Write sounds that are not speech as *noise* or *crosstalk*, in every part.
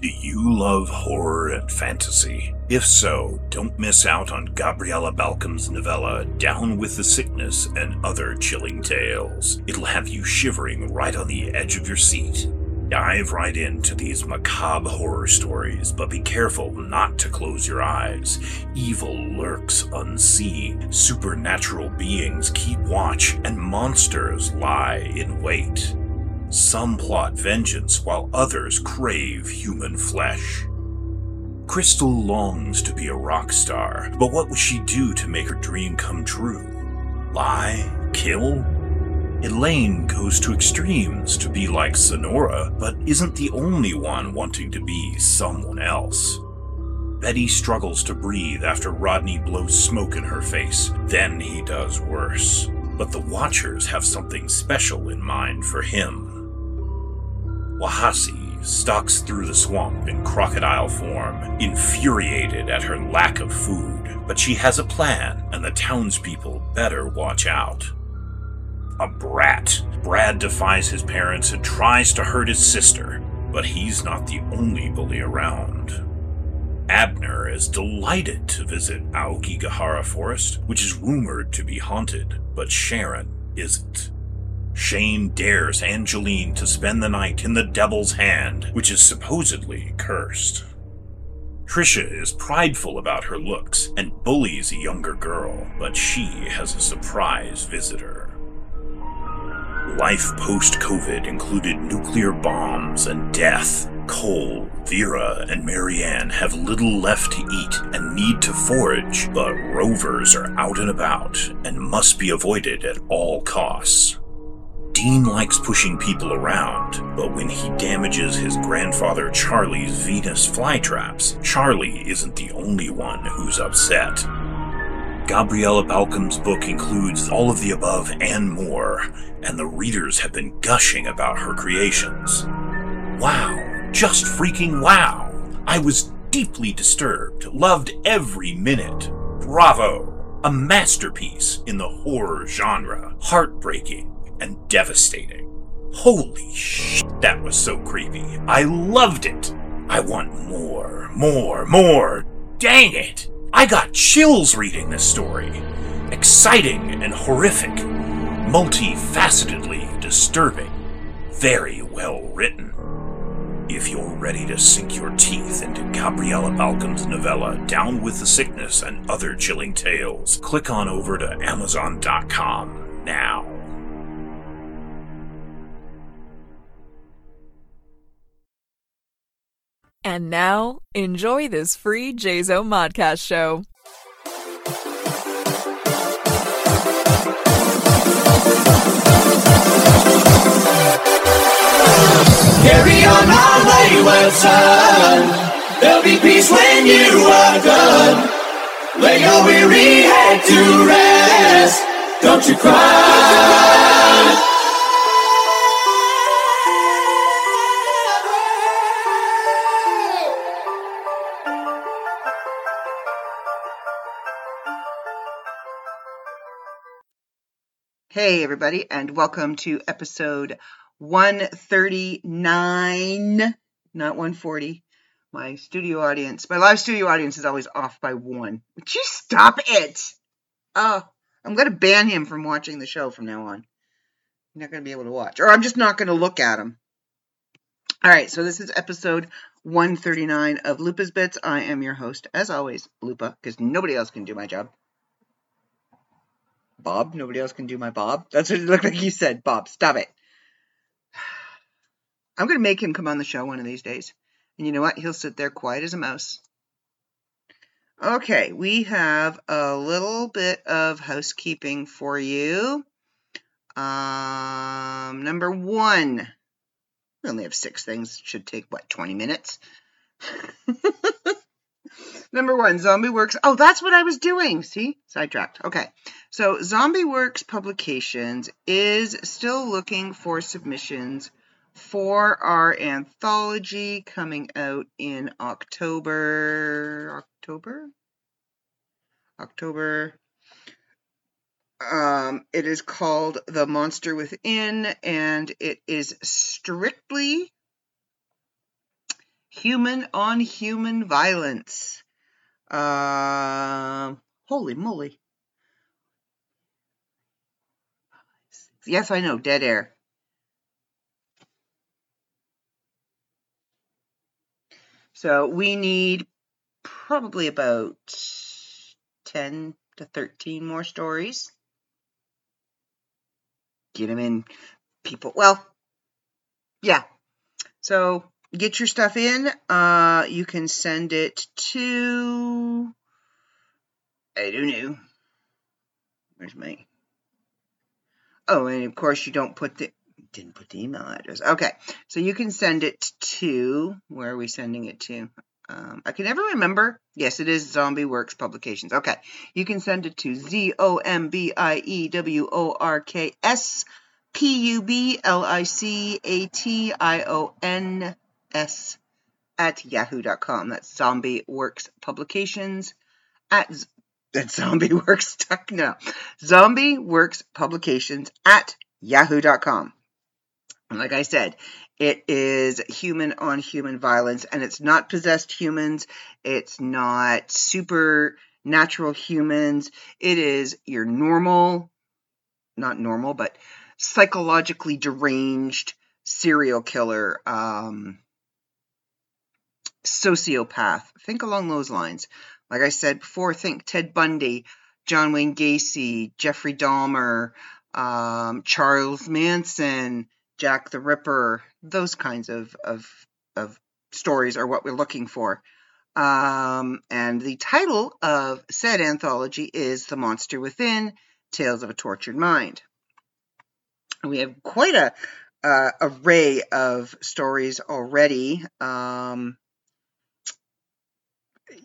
Do you love horror and fantasy? If so, don't miss out on Gabriella Balcom's novella Down with the Sickness and Other Chilling Tales. It'll have you shivering right on the edge of your seat. Dive right into these macabre horror stories, but be careful not to close your eyes. Evil lurks unseen, supernatural beings keep watch, and monsters lie in wait. Some plot vengeance while others crave human flesh. Crystal longs to be a rock star, but what would she do to make her dream come true? Lie? Kill? Elaine goes to extremes to be like Sonora, but isn't the only one wanting to be someone else. Betty struggles to breathe after Rodney blows smoke in her face. Then he does worse. But the Watchers have something special in mind for him. Wahasi stalks through the swamp in crocodile form, infuriated at her lack of food. But she has a plan, and the townspeople better watch out. A brat, Brad defies his parents and tries to hurt his sister, but he's not the only bully around. Abner is delighted to visit Aokigahara Forest, which is rumored to be haunted, but Sharon isn't. Shane dares Angeline to spend the night in the Devil's Hand, which is supposedly cursed. Trisha is prideful about her looks and bullies a younger girl, but she has a surprise visitor. Life post COVID included nuclear bombs and death. Cole, Vera, and Marianne have little left to eat and need to forage, but rovers are out and about and must be avoided at all costs. Dean likes pushing people around, but when he damages his grandfather Charlie's Venus flytraps, Charlie isn't the only one who's upset. Gabriella Balcom's book includes all of the above and more, and the readers have been gushing about her creations. Wow, just freaking wow! I was deeply disturbed, loved every minute. Bravo! A masterpiece in the horror genre, heartbreaking, and devastating. Holy shit, that was so creepy. I loved it. I want more, more, more. Dang it! I got chills reading this story. Exciting and horrific, multifacetedly disturbing, very well written. If you're ready to sink your teeth into Gabriella Balcom's novella Down with the Sickness and Other Chilling Tales, click on over to Amazon.com now. And now, enjoy this free JZO Modcast show. Carry on our wayward son. There'll be peace when you are done. Lay your weary head to rest. Don't you cry. Hey, everybody, and welcome to episode 139, not 140. My studio audience, my live studio audience is always off by one. Would you stop it? Oh, I'm going to ban him from watching the show from now on. You're not going to be able to watch, or I'm just not going to look at him. All right, so this is episode 139 of Lupa's Bits. I am your host, as always, Lupa, because nobody else can do my job. Bob. Nobody else can do my Bob. That's what it looked like you said. Bob, stop it. *sighs* I'm going to make him come on the show one of these days. And you know what? He'll sit there quiet as a mouse. Okay, we have a little bit of housekeeping for you. Um, number one, we only have six things. Should take, what, 20 minutes? *laughs* Number one, Zombie Works. Oh, that's what I was doing. See? Sidetracked. Okay. So, Zombie Works Publications is still looking for submissions for our anthology coming out in October. October? October. Um, it is called The Monster Within, and it is strictly human on human violence. Um, holy moly. Yes, I know, dead air. So we need probably about 10 to 13 more stories. Get them in people. Well, yeah. So get your stuff in. Uh, you can send it to. I don't know. Where's my. Oh, and of course you don't put the didn't put the email address. Okay, so you can send it to where are we sending it to? Um, I can never remember. Yes, it is Zombie Works Publications. Okay, you can send it to Z O M B I E W O R K S P U B L I C A T I O N S at yahoo.com. That's Zombie Works Publications at that Zombie *laughs* Works no Zombie Works Publications at yahoo.com. And like I said, it is human on human violence, and it's not possessed humans. It's not supernatural humans. It is your normal, not normal, but psychologically deranged serial killer, um, sociopath. Think along those lines. Like I said before, think Ted Bundy, John Wayne Gacy, Jeffrey Dahmer, um, Charles Manson, Jack the Ripper, those kinds of, of, of stories are what we're looking for. Um, and the title of said anthology is The Monster Within Tales of a Tortured Mind. We have quite a uh, array of stories already. Um,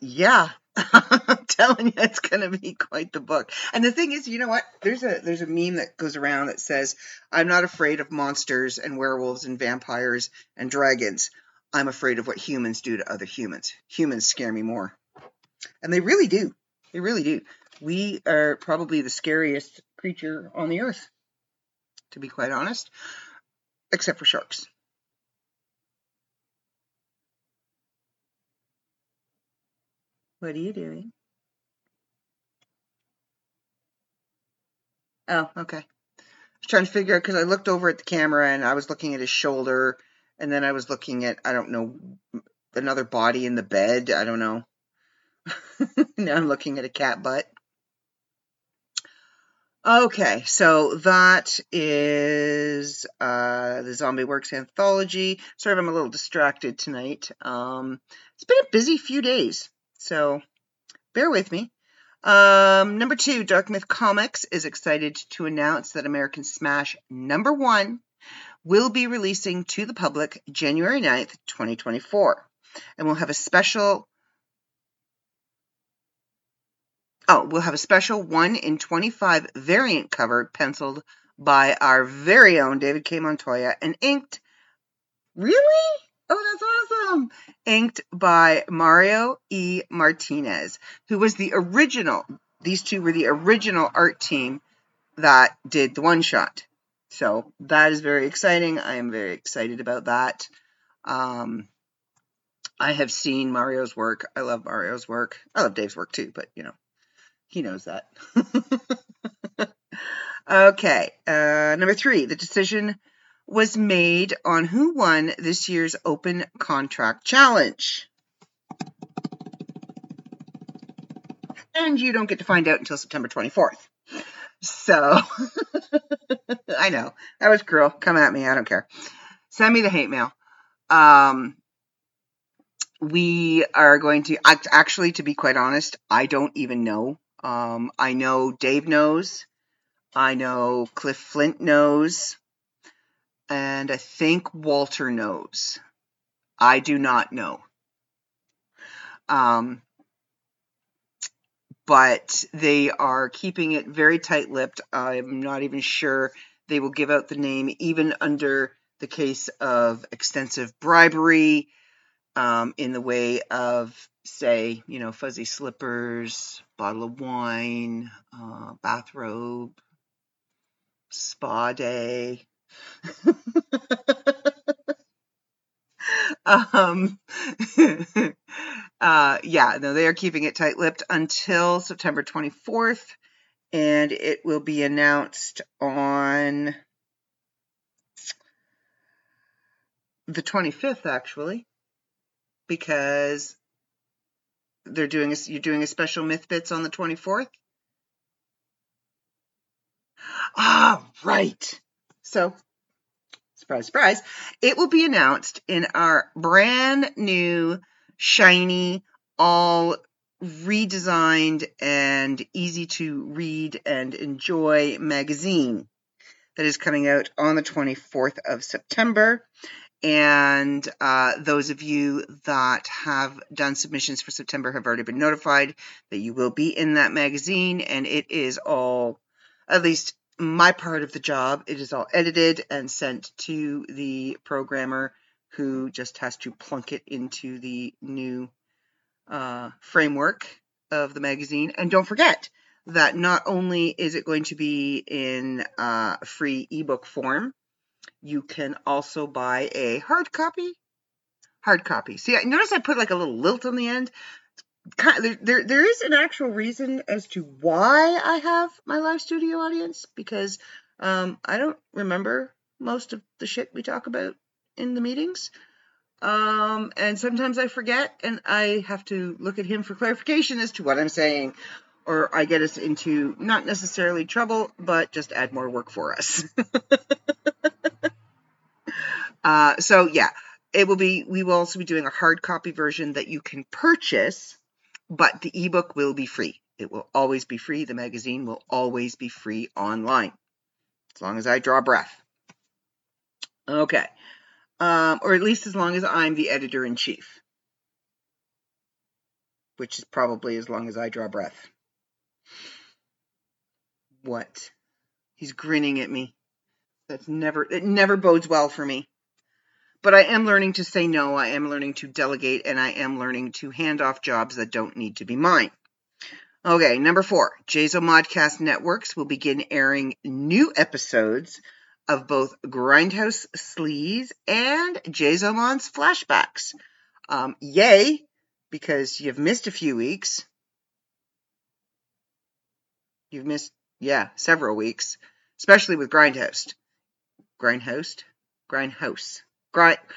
yeah, I'm *laughs* telling you, it's going to be quite the book. And the thing is, you know what? There's a there's a meme that goes around that says, "I'm not afraid of monsters and werewolves and vampires and dragons. I'm afraid of what humans do to other humans. Humans scare me more." And they really do. They really do. We are probably the scariest creature on the earth, to be quite honest, except for sharks. What are you doing? Oh, okay. I was trying to figure out because I looked over at the camera and I was looking at his shoulder, and then I was looking at I don't know another body in the bed. I don't know. *laughs* now I'm looking at a cat butt. Okay, so that is uh, the Zombie Works anthology. Sorry if I'm a little distracted tonight. Um, it's been a busy few days. So bear with me. Um, number two, Dark Myth Comics is excited to announce that American Smash number one will be releasing to the public January 9th, 2024. And we'll have a special Oh, we'll have a special 1 in 25 variant cover penciled by our very own David K. Montoya and inked. Really? Oh, that's awesome. Inked by Mario E. Martinez, who was the original, these two were the original art team that did the one shot. So that is very exciting. I am very excited about that. Um, I have seen Mario's work. I love Mario's work. I love Dave's work too, but you know, he knows that. *laughs* okay, uh, number three, the decision was made on who won this year's Open Contract Challenge. And you don't get to find out until September 24th. So, *laughs* I know, that was cruel. Come at me, I don't care. Send me the hate mail. Um, we are going to, actually, to be quite honest, I don't even know. Um, I know Dave knows. I know Cliff Flint knows and I think Walter knows. I do not know. Um, but they are keeping it very tight lipped. I'm not even sure they will give out the name, even under the case of extensive bribery um, in the way of, say, you know, fuzzy slippers, bottle of wine, uh, bathrobe, spa day, *laughs* um, *laughs* uh, yeah, no, they are keeping it tight-lipped until September 24th, and it will be announced on the 25th, actually, because they're doing a, you're doing a special myth bits on the 24th. Ah, right. So, surprise, surprise, it will be announced in our brand new, shiny, all redesigned and easy to read and enjoy magazine that is coming out on the 24th of September. And uh, those of you that have done submissions for September have already been notified that you will be in that magazine, and it is all, at least my part of the job, it is all edited and sent to the programmer who just has to plunk it into the new uh, framework of the magazine. And don't forget that not only is it going to be in uh, free ebook form, you can also buy a hard copy. Hard copy. See, notice I put like a little lilt on the end. There, there is an actual reason as to why I have my live studio audience because um, I don't remember most of the shit we talk about in the meetings. Um, and sometimes I forget and I have to look at him for clarification as to what I'm saying, or I get us into not necessarily trouble, but just add more work for us. *laughs* uh, so yeah, it will be, we will also be doing a hard copy version that you can purchase, but the ebook will be free. It will always be free. The magazine will always be free online, as long as I draw breath. Okay um, or at least as long as I'm the editor in chief, which is probably as long as I draw breath. What? He's grinning at me. That's never, it never bodes well for me. But I am learning to say no, I am learning to delegate, and I am learning to hand off jobs that don't need to be mine. Okay, number four, JZO Modcast Networks will begin airing new episodes of both Grindhouse Sleaze and Jazomon's flashbacks. Um, yay, because you've missed a few weeks. You've missed, yeah, several weeks, especially with Grindhouse. Grindhouse? Grindhouse. Grind. *sighs*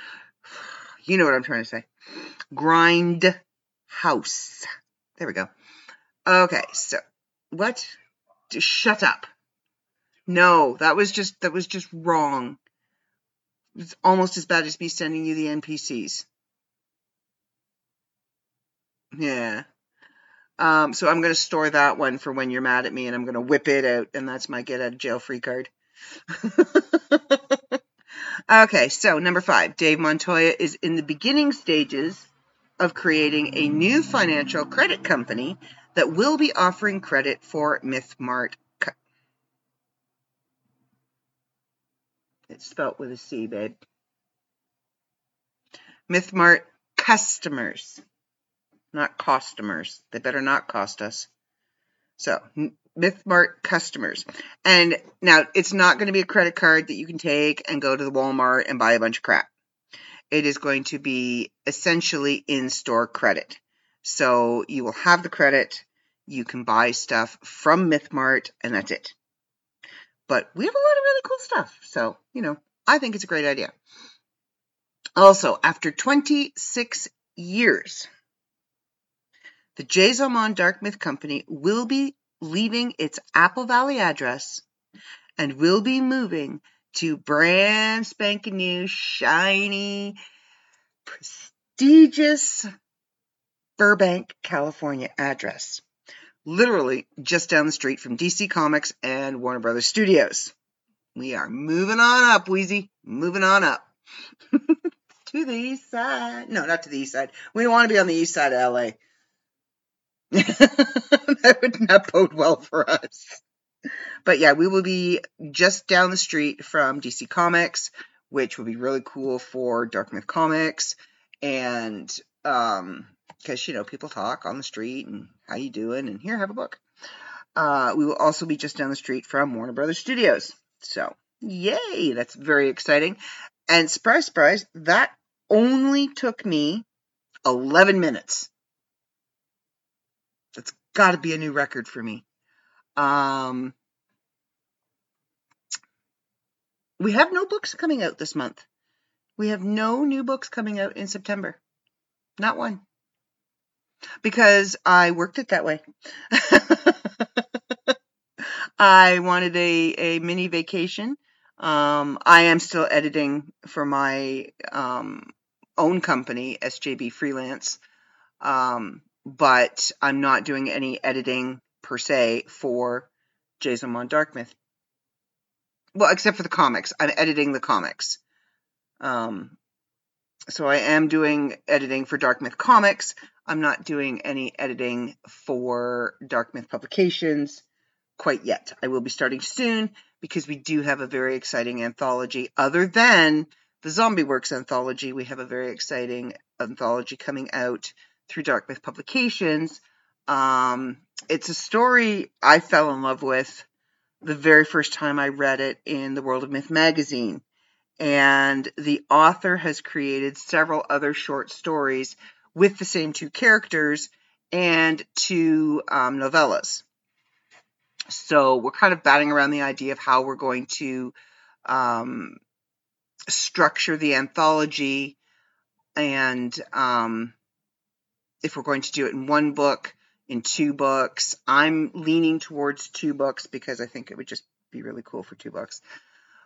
You know what I'm trying to say. Grind house. There we go. Okay, so what? Just shut up. No, that was just that was just wrong. It's almost as bad as me sending you the NPCs. Yeah. Um, so I'm going to store that one for when you're mad at me and I'm going to whip it out and that's my get out of jail free card. *laughs* okay, so number five, Dave Montoya is in the beginning stages of creating a new financial credit company that will be offering credit for MythMart It's spelt with a C, babe. MythMart customers, not customers. They better not cost us. So, MythMart customers. And now it's not going to be a credit card that you can take and go to the Walmart and buy a bunch of crap. It is going to be essentially in store credit. So you will have the credit, you can buy stuff from MythMart, and that's it. But we have a lot of really cool stuff. So, you know, I think it's a great idea. Also, after 26 years, the Jazomon Dark Myth Company will be leaving its Apple Valley address and will be moving to brand spanking new, shiny, prestigious Burbank, California address literally just down the street from DC Comics and Warner Brothers Studios. We are moving on up, Wheezy. Moving on up. *laughs* to the east side. No, not to the east side. We don't want to be on the east side of LA. *laughs* that would not bode well for us. But yeah, we will be just down the street from DC Comics, which will be really cool for Dark Myth Comics. And um, because you know people talk on the street and how you doing and here have a book. Uh, we will also be just down the street from Warner Brothers Studios. So yay, that's very exciting. And surprise, surprise, that only took me 11 minutes. Got to be a new record for me. Um, we have no books coming out this month. We have no new books coming out in September. Not one. Because I worked it that way. *laughs* I wanted a, a mini vacation. Um, I am still editing for my um, own company, SJB Freelance, um, but I'm not doing any editing per se for Jazomon Dark Myth. Well, except for the comics. I'm editing the comics. Um, so I am doing editing for Dark Myth Comics. I'm not doing any editing for Dark Myth Publications quite yet. I will be starting soon because we do have a very exciting anthology. Other than the Zombie Works anthology, we have a very exciting anthology coming out through Dark Myth Publications. Um, it's a story I fell in love with the very first time I read it in the World of Myth magazine. And the author has created several other short stories with the same two characters and two um, novellas. So we're kind of batting around the idea of how we're going to um, structure the anthology and um, if we're going to do it in one book, in two books. I'm leaning towards two books because I think it would just be really cool for two books.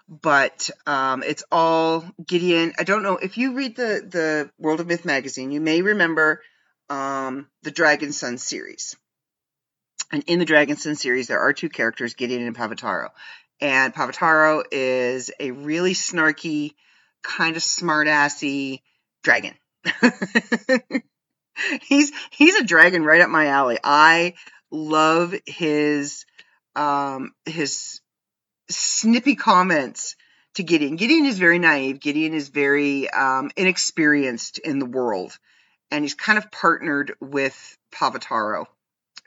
But um, it's all Gideon. I don't know if you read the the World of Myth magazine, you may remember um, the Dragon Sun series. And in the Dragon Sun series, there are two characters, Gideon and Pavataro. And Pavataro is a really snarky, kind of smartassy dragon. *laughs* *laughs* he's he's a dragon right up my alley. I love his um his snippy comments to Gideon. Gideon is very naive. Gideon is very um, inexperienced in the world, and he's kind of partnered with Pavataro,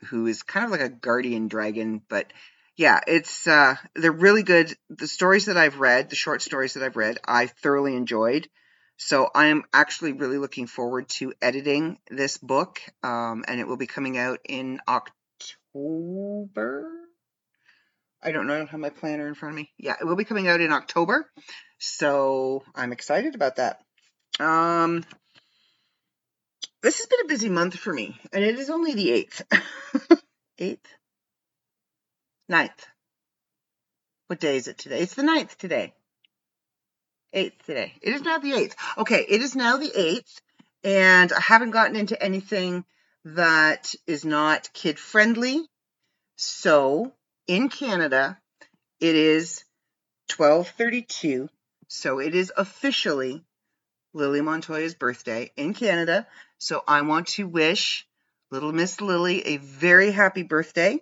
who is kind of like a guardian dragon. But yeah, it's uh, they're really good. The stories that I've read, the short stories that I've read, I thoroughly enjoyed. So I am actually really looking forward to editing this book, um, and it will be coming out in October. I don't know. I don't have my planner in front of me. Yeah, it will be coming out in October, so I'm excited about that. Um, this has been a busy month for me, and it is only the eighth, *laughs* eighth, ninth. What day is it today? It's the ninth today. 8th today. It is now the 8th. Okay, it is now the 8th, and I haven't gotten into anything that is not kid friendly. So, in Canada, it is 1232. So, it is officially Lily Montoya's birthday in Canada. So, I want to wish little Miss Lily a very happy birthday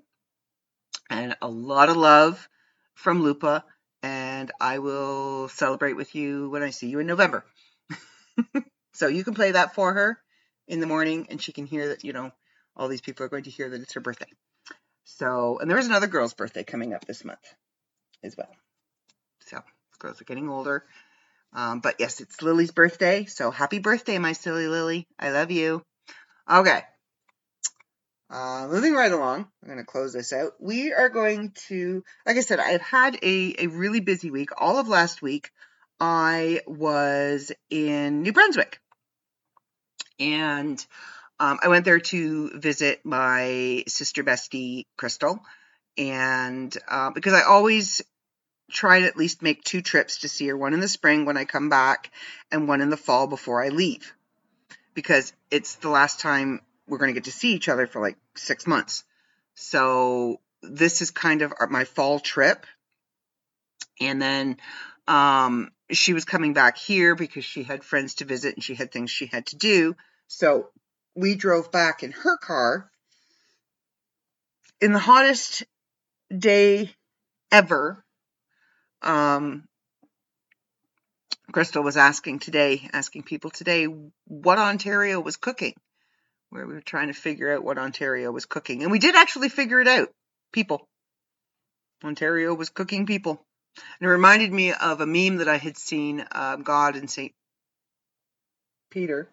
and a lot of love from Lupa and I will celebrate with you when I see you in November. *laughs* so you can play that for her in the morning, and she can hear that, you know, all these people are going to hear that it's her birthday. So, and there is another girl's birthday coming up this month as well. So, girls are getting older. Um, but yes, it's Lily's birthday. So, happy birthday, my silly Lily. I love you. Okay. Uh, moving right along, I'm going to close this out. We are going to, like I said, I've had a, a really busy week. All of last week, I was in New Brunswick. And um, I went there to visit my sister bestie, Crystal. And uh, because I always try to at least make two trips to see her one in the spring when I come back, and one in the fall before I leave. Because it's the last time we're going to get to see each other for like six months. So this is kind of my fall trip. And then um, she was coming back here because she had friends to visit and she had things she had to do. So we drove back in her car in the hottest day ever. Um, Crystal was asking today, asking people today what Ontario was cooking where we were trying to figure out what Ontario was cooking. And we did actually figure it out. People. Ontario was cooking people. And it reminded me of a meme that I had seen, uh, God and St. Peter.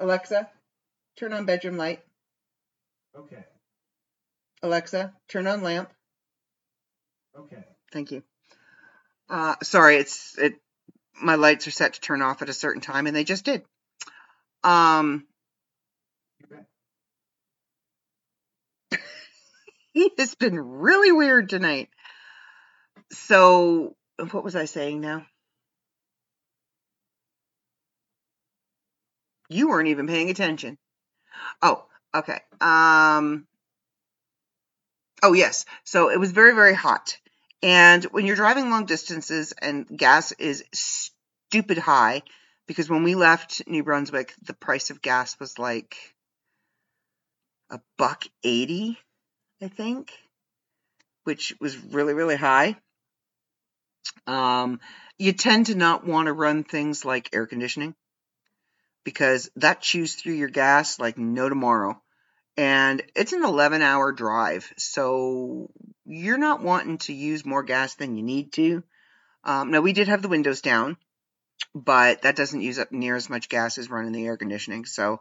Alexa, turn on bedroom light. Okay. Alexa, turn on lamp. Okay. Thank you. Uh, sorry, it's it. My lights are set to turn off at a certain time, and they just did. Um, Okay. *laughs* he has been really weird tonight. So, what was I saying now? You weren't even paying attention. Oh, okay. Um, oh, yes. So it was very, very hot. And when you're driving long distances and gas is stupid high, because when we left New Brunswick, the price of gas was like a buck 80, I think, which was really, really high. Um, you tend to not want to run things like air conditioning because that chews through your gas like no tomorrow. And it's an 11 hour drive, so you're not wanting to use more gas than you need to. Um, now, we did have the windows down, but that doesn't use up near as much gas as running the air conditioning. So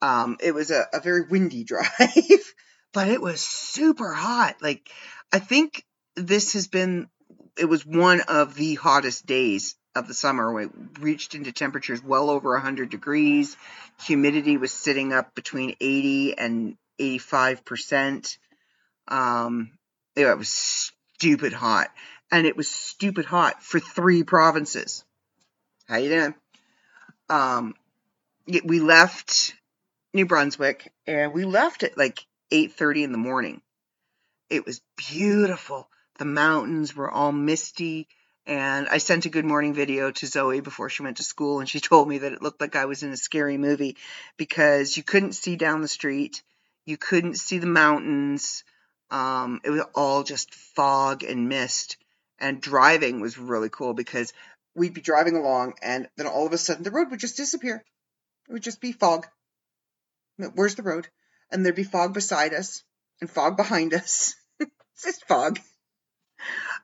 um, it was a, a very windy *laughs* drive, but it was super hot. Like, I think this has been, it was one of the hottest days of the summer. We reached into temperatures well over 100 degrees. Humidity was sitting up between 80 and 85%. Um, it was stupid hot. And it was stupid hot for three provinces. How you doing? Um, we left New Brunswick and we left it like 8:30 in the morning. It was beautiful. The mountains were all misty and I sent a good morning video to Zoe before she went to school and she *laughs* told me that it looked like I was in a scary movie because you couldn't see down the street, you couldn't see the mountains. Um, it was all just fog and mist and driving was really cool because we'd be driving along and then all of a sudden the road would just disappear. It would just be fog. Where's the road? And there'd be fog beside us and fog behind us. *laughs* it's just fog.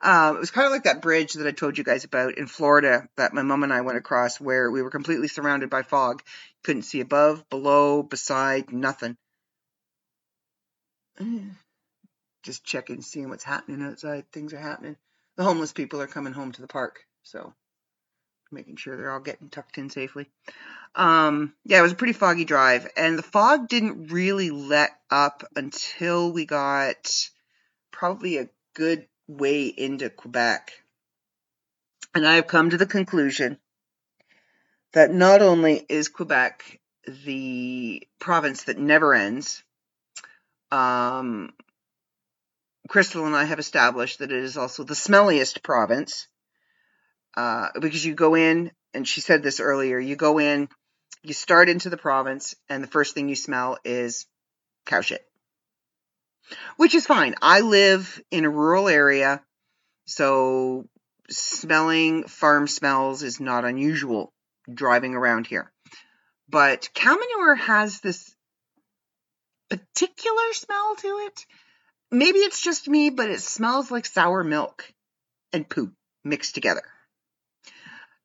Um, it was kind of like that bridge that I told you guys about in Florida that my mom and I went across where we were completely surrounded by fog. Couldn't see above, below, beside, nothing. *sighs* Just checking, seeing what's happening outside. Things are happening. The homeless people are coming home to the park, so making sure they're all getting tucked in safely. Um, yeah, it was a pretty foggy drive, and the fog didn't really let up until we got probably a good way into Quebec. And I have come to the conclusion that not only is Quebec the province that never ends, um, Crystal and I have established that it is also the smelliest province uh, because you go in, and she said this earlier, you go in, you start into the province, and the first thing you smell is cow shit. Which is fine. I live in a rural area, so smelling farm smells is not unusual driving around here. But cow manure has this particular smell to it. Maybe it's just me, but it smells like sour milk and poop mixed together.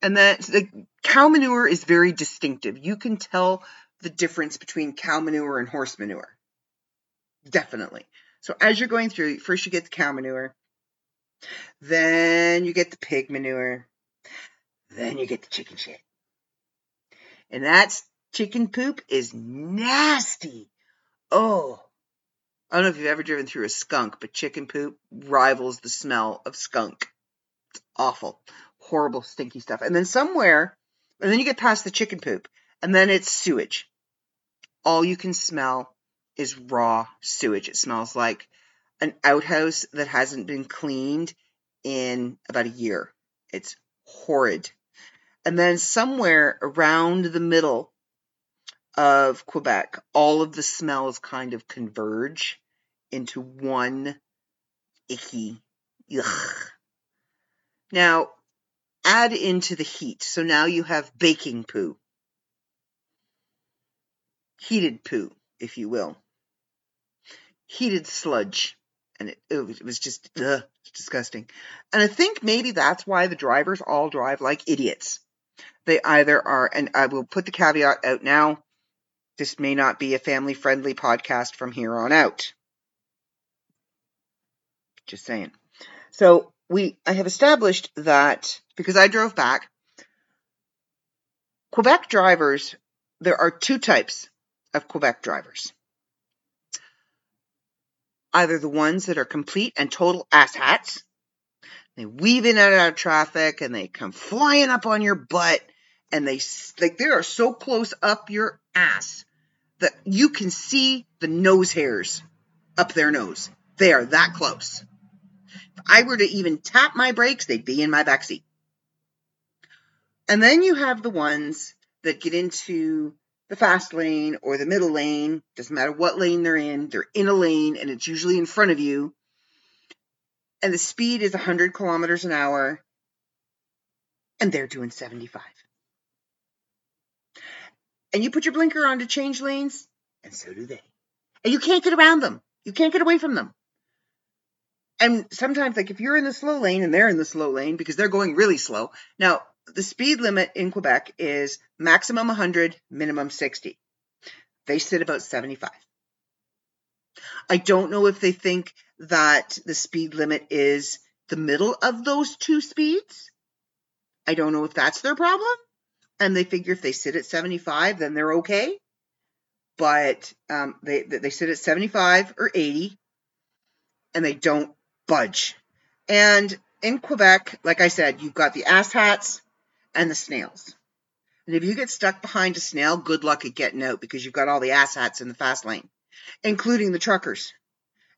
And that the cow manure is very distinctive. You can tell the difference between cow manure and horse manure. Definitely. So as you're going through, first you get the cow manure, then you get the pig manure, then you get the chicken shit. And that's chicken poop is nasty. Oh. I don't know if you've ever driven through a skunk, but chicken poop rivals the smell of skunk. It's awful. Horrible, stinky stuff. And then somewhere, and then you get past the chicken poop, and then it's sewage. All you can smell is raw sewage. It smells like an outhouse that hasn't been cleaned in about a year. It's horrid. And then somewhere around the middle of Quebec, all of the smells kind of converge into one icky ugh. Now, add into the heat. So now you have baking poo. Heated poo, if you will. Heated sludge. And it, oh, it, was, just ugh, disgusting. And I think maybe that's why the drivers all drive like idiots. They either are, and I will put the caveat out now. This may not be a family friendly podcast from here on out. Just saying. So we, I have established that because I drove back, Quebec drivers, there are two types of Quebec drivers. Either the ones that are complete and total asshats, they weave in and out of traffic and they come flying up on your butt and they like they are so close up your ass that you can see the nose hairs up their nose. They are that close. If I were to even tap my brakes, they'd be in my backseat. And then you have the ones that get into the fast lane or the middle lane, doesn't matter what lane they're in, they're in a lane and it's usually in front of you. And the speed is 100 kilometers an hour and they're doing 75. And you put your blinker on to change lanes, and so do they. And you can't get around them. You can't get away from them. And sometimes, like if you're in the slow lane and they're in the slow lane because they're going really slow. Now, the speed limit in Quebec is maximum 100, minimum 60. They sit about 75. I don't know if they think that the speed limit is the middle of those two speeds. I don't know if that's their problem. And they figure if they sit at 75, then they're okay. But um, they, they sit at 75 or 80 and they don't budge. And in Quebec, like I said, you've got the asshats and the snails. And if you get stuck behind a snail, good luck at getting out because you've got all the asshats in the fast lane, including the truckers.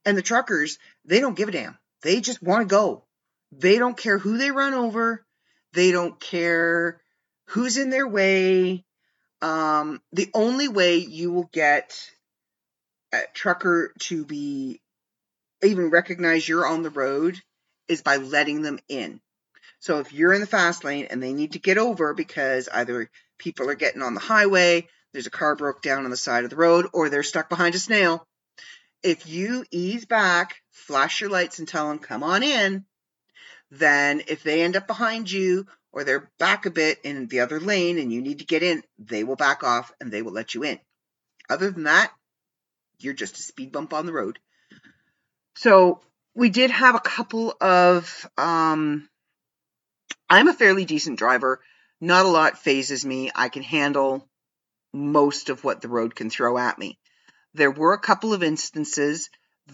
And the truckers, they don't give a damn. They just want to go. They don't care who they run over. They don't care who's in their way. Um, the only way you will get a trucker to be even recognize you're on the road is by letting them in. So if you're in the fast lane and they need to get over because either people are getting on the highway, there's a car broke down on the side of the road, or they're stuck behind a snail, if you ease back, flash your lights and tell them, come on in, then if they end up behind you or they're back a bit in the other lane and you need to get in, they will back off and they will let you in. Other than that, you're just a speed bump on the road. So we did have a couple of. Um, I'm a fairly decent driver. Not a lot fazes me. I can handle most of what the road can throw at me. There were a couple of instances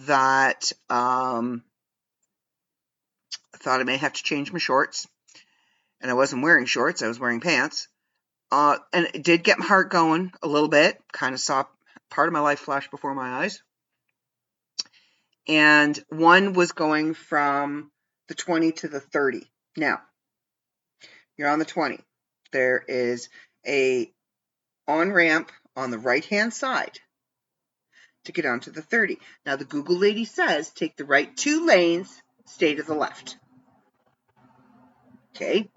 that um, I thought I may have to change my shorts, and I wasn't wearing shorts. I was wearing pants. Uh, and it did get my heart going a little bit. Kind of saw part of my life flash before my eyes and one was going from the 20 to the 30. Now, you're on the 20. There is a on ramp on the right hand side to get onto the 30. Now, the Google lady says take the right two lanes, stay to the left. Okay,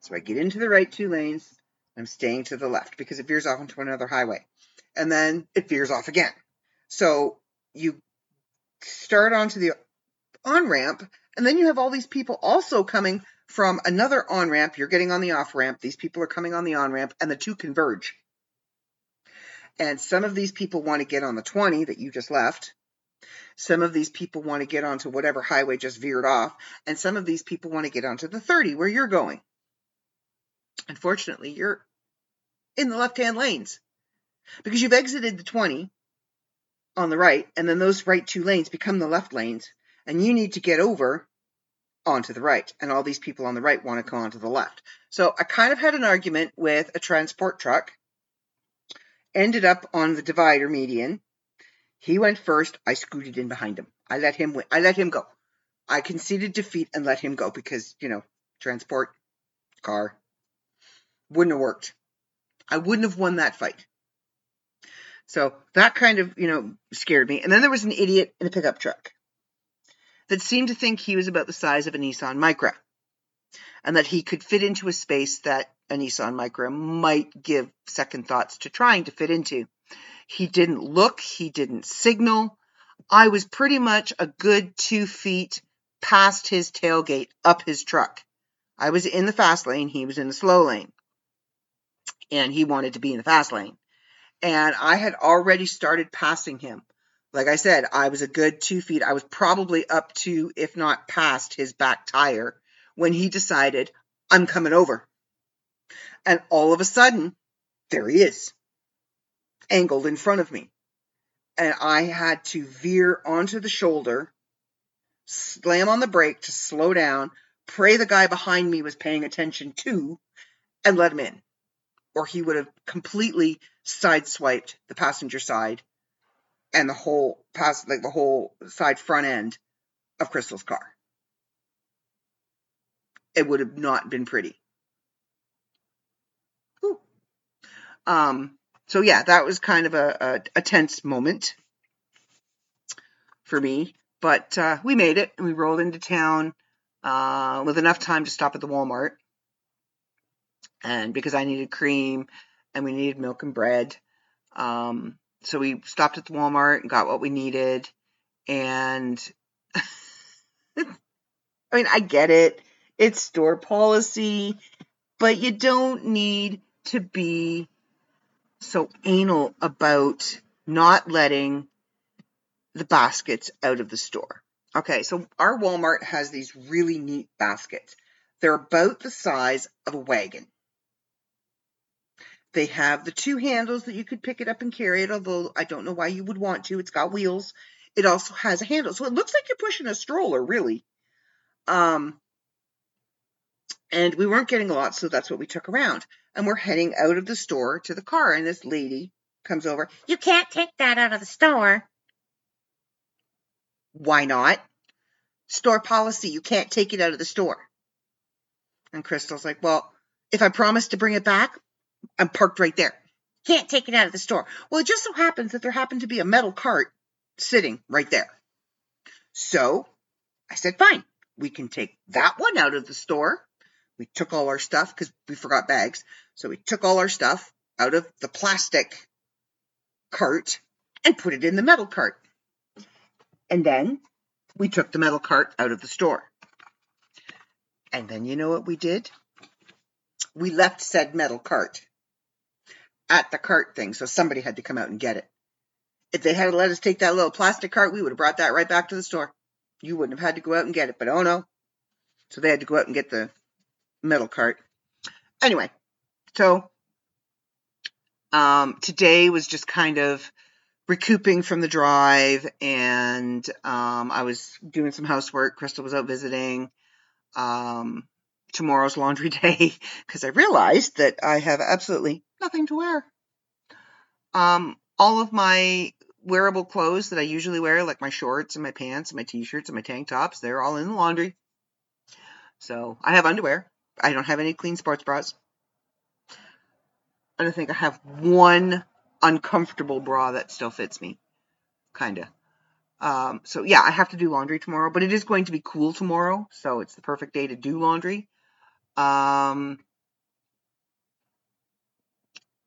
so I get into the right two lanes, I'm staying to the left because it veers off into another highway. And then it veers off again. So you start onto the on ramp, and then you have all these people also coming from another on ramp. You're getting on the off ramp. These people are coming on the on ramp, and the two converge. And some of these people want to get on the 20 that you just left. Some of these people want to get onto whatever highway just veered off. And some of these people want to get onto the 30 where you're going. Unfortunately, you're in the left hand lanes because you've exited the 20 on the right, and then those right two lanes become the left lanes, and you need to get over onto the right, and all these people on the right want to come onto the left. So I kind of had an argument with a transport truck, ended up on the divider median. He went first. I scooted in behind him. I let him win. I let him go. I conceded defeat and let him go because, you know, transport, car, wouldn't have worked. I wouldn't have won that fight. So that kind of, you know, scared me. And then there was an idiot in a pickup truck that seemed to think he was about the size of a Nissan Micra and that he could fit into a space that a Nissan Micra might give second thoughts to trying to fit into. He didn't look, he didn't signal. I was pretty much a good two feet past his tailgate up his truck. I was in the fast lane, he was in the slow lane. and he wanted to be in the fast lane. And I had already started passing him. Like I said, I was a good two feet. I was probably up to, if not past, his back tire when he decided, I'm coming over. And all of a sudden, there he is, angled in front of me. And I had to veer onto the shoulder, slam on the brake to slow down, pray the guy behind me was paying attention too, and let him in. Or he would have completely sideswiped the passenger side and the whole pass like the whole side front end of Crystal's car. It would have not been pretty. Ooh. Um so yeah, that was kind of a, a, a tense moment for me. But uh, we made it and we rolled into town uh, with enough time to stop at the Walmart. And because I needed cream and we needed milk and bread. Um, so we stopped at the Walmart and got what we needed. And *laughs* I mean, I get it. It's store policy, but you don't need to be so anal about not letting the baskets out of the store. Okay, so our Walmart has these really neat baskets. They're about the size of a wagon. They have the two handles that you could pick it up and carry it, although I don't know why you would want to. It's got wheels. It also has a handle. So it looks like you're pushing a stroller, really. Um, and we weren't getting a lot, so that's what we took around. And we're heading out of the store to the car, and this lady comes over. You can't take that out of the store. Why not? Store policy, you can't take it out of the store. And Crystal's like, Well, if I promise to bring it back, I'm parked right there. Can't take it out of the store. Well, it just so happens that there happened to be a metal cart sitting right there. So I said, Fine, we can take that one out of the store. We took all our stuff because we forgot bags. So we took all our stuff out of the plastic cart and put it in the metal cart. And then we took the metal cart out of the store. And then you know what we did? We left said metal cart at the cart thing, so somebody had to come out and get it. If they had let us take that little plastic cart, we would have brought that right back to the store. You wouldn't have had to go out and get it, but oh no. So they had to go out and get the metal cart. Anyway, so um, today was just kind of recouping from the drive, and um, I was doing some housework. Crystal was out visiting. Um, tomorrow's laundry *laughs* day because I realized that I have absolutely nothing to wear. Um, all of my wearable clothes that I usually wear, like my shorts and my pants and my t-shirts and my tank tops, they're all in the laundry. So I have underwear. I don't have any clean sports bras. I don't think I have one uncomfortable bra that still fits me. Kinda. Um, so yeah, I have to do laundry tomorrow, but it is going to be cool tomorrow, so it's the perfect day to do laundry. Um,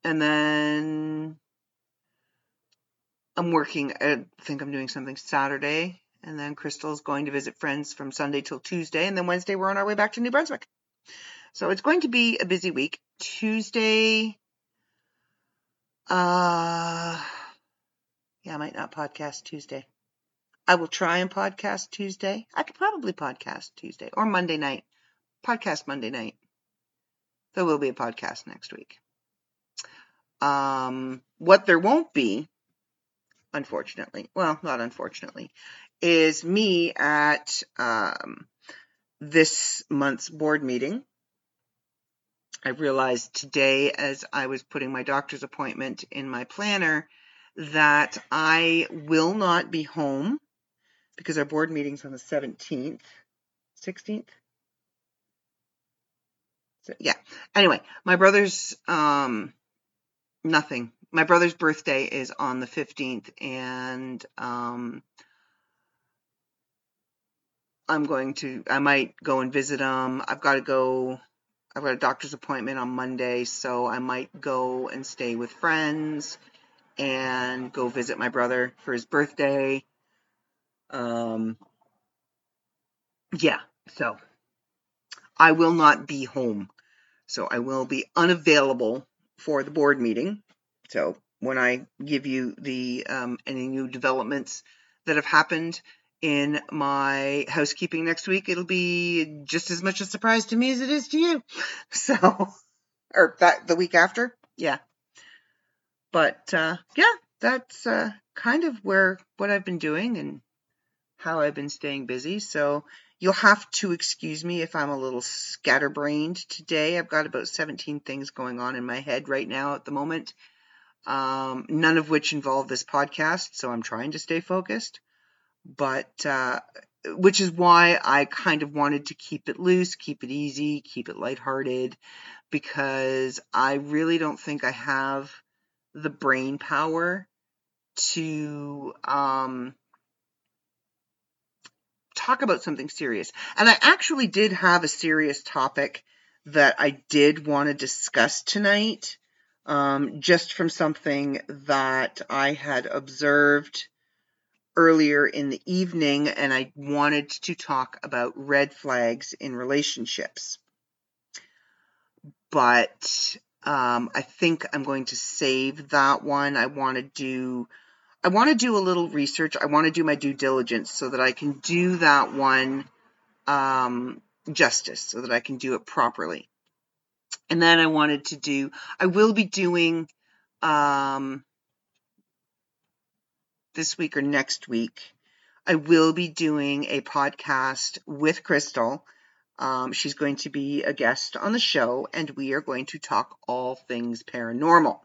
and then I'm working. I think I'm doing something Saturday, and then Crystal's going to visit friends from Sunday till Tuesday, and then Wednesday we're on our way back to New Brunswick. So it's going to be a busy week. Tuesday, uh, yeah, I might not podcast Tuesday. I will try and podcast Tuesday. I could probably podcast Tuesday or Monday night. Podcast Monday night. There will be a podcast next week. Um, what there won't be, unfortunately, well, not unfortunately, is me at um, this month's board meeting. I realized today, as I was putting my doctor's appointment in my planner, that I will not be home because our board meeting's on the 17th, 16th. So, yeah. Anyway, my brother's um nothing. My brother's birthday is on the 15th and um I'm going to I might go and visit him. I've got to go I've got a doctor's appointment on Monday, so I might go and stay with friends and go visit my brother for his birthday. Um yeah, so I will not be home. So I will be unavailable for the board meeting. So when I give you the um, any new developments that have happened in my housekeeping next week, it'll be just as much a surprise to me as it is to you. *laughs* So, or that the week after, yeah. But uh, yeah, that's uh, kind of where what I've been doing and how I've been staying busy. So you'll have to excuse me if I'm a little scatterbrained today. I've got about 17 things going on in my head right now at the moment, um, none of which involve this podcast. So I'm trying to stay focused, but uh, which is why I kind of wanted to keep it loose, keep it easy, keep it lighthearted, because I really don't think I have the brain power to um, talk about something serious. And I actually did have a serious topic that I did want to discuss tonight, um, just from something that I had observed earlier in the evening, and I wanted to talk about red flags in relationships. But um, I think I'm going to save that one. I want to do I want to do a little research. I want to do my due diligence so that I can do that one um, justice, so that I can do it properly. And then I wanted to do, I will be doing um, this week or next week, I will be doing a podcast with Crystal. Um, she's going to be a guest on the show, and we are going to talk all things paranormal.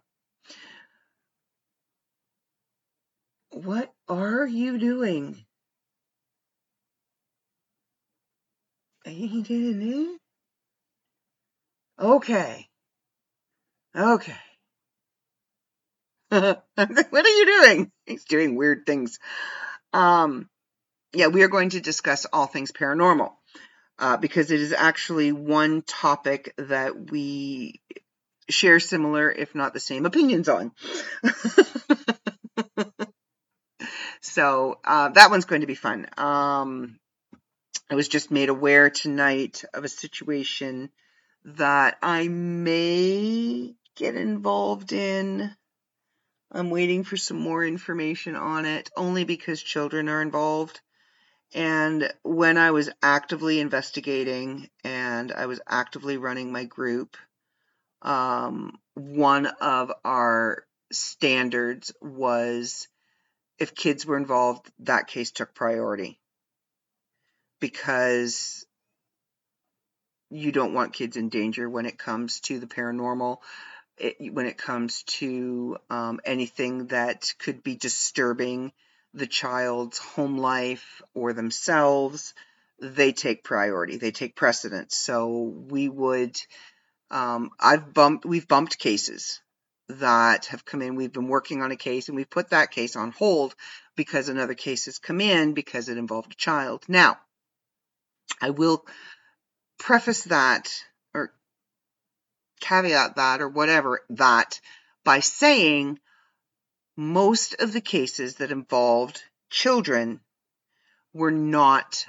What are you doing? Doing it? Okay. Okay. *laughs* what are you doing? He's doing weird things. Um, yeah, we are going to discuss all things paranormal uh, because it is actually one topic that we share similar, if not the same, opinions on. *laughs* so uh, that one's going to be fun. Um, I was just made aware tonight of a situation that I may get involved in. I'm waiting for some more information on it, only because children are involved. And when I was actively investigating and I was actively running my group, um, one of our standards was if kids were involved, that case took priority because you don't want kids in danger when it comes to the paranormal, it, when it comes to um, anything that could be disturbing the child's home life or themselves. They take priority. They take precedence. So we would. Um, I've bumped. We've bumped cases that have come in. We've been working on a case and we've put that case on hold because another case has come in because it involved a child. Now, I will preface that or caveat that or whatever that by saying most of the cases that involved children were not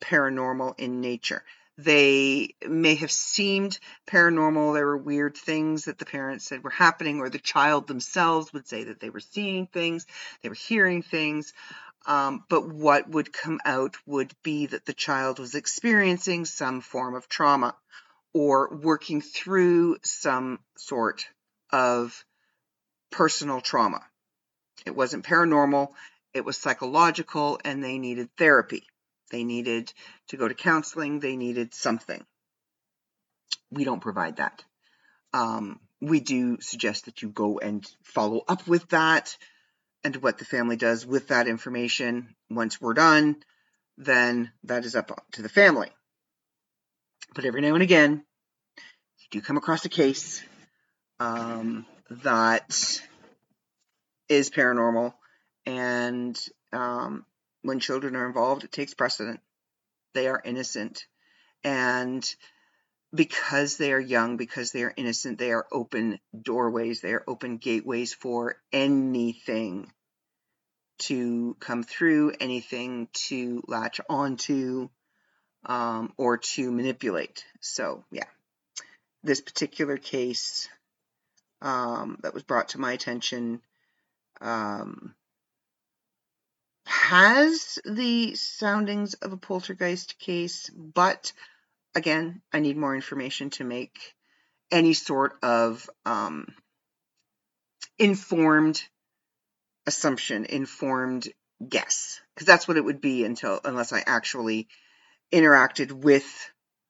paranormal in nature. They may have seemed paranormal. There were weird things that the parents said were happening, or the child themselves would say that they were seeing things, they were hearing things. Um, but what would come out would be that the child was experiencing some form of trauma or working through some sort of personal trauma. It wasn't paranormal, it was psychological, and they needed therapy. They needed to go to counseling, they needed something. We don't provide that. Um, we do suggest that you go and follow up with that and what the family does with that information. Once we're done, then that is up to the family. But every now and again, you do come across a case um, that is paranormal, and um, when children are involved, it takes precedent. They are innocent, and because they are young, because they are innocent, they are open doorways, they are open gateways for anything to come through, anything to latch onto, um, or to manipulate. So, yeah, this particular case um, that was brought to my attention um, has the soundings of a poltergeist case, but again, I need more information to make any sort of um, informed assumption, informed guess, because that's what it would be until unless I actually interacted with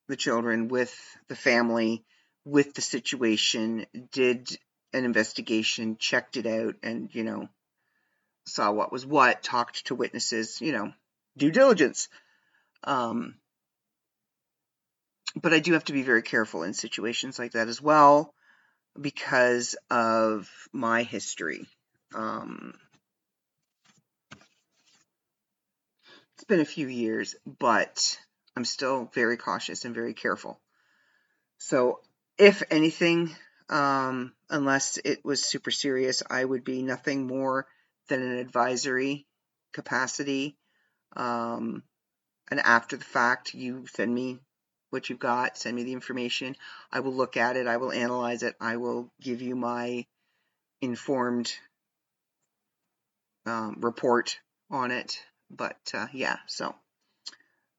the children, with the family, with the situation, did an investigation, checked it out, and you know, saw what was what, talked to witnesses, you know, due diligence. Um, but I do have to be very careful in situations like that as well because of my history. Um, it's been a few years, but I'm still very cautious and very careful. So, if anything, um, unless it was super serious, I would be nothing more than an advisory capacity. Um, and after the fact, you send me what you've got, send me the information. I will look at it, I will analyze it, I will give you my informed um, report on it. But uh, yeah, so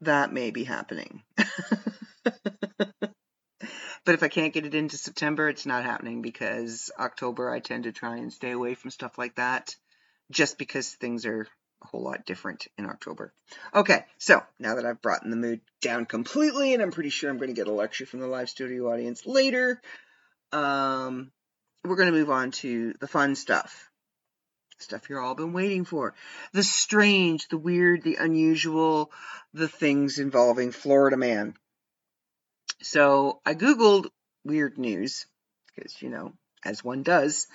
that may be happening. *laughs* but if I can't get it into September, it's not happening because October I tend to try and stay away from stuff like that just because things are a whole lot different in October. Okay, so now that I've brought the mood down completely, and I'm pretty sure I'm going to get a lecture from the live studio audience later, um, we're going to move on to the fun stuff. Stuff you've all been waiting for. The strange, the weird, the unusual, the things involving Florida man. So I Googled weird news, because, you know, as one does.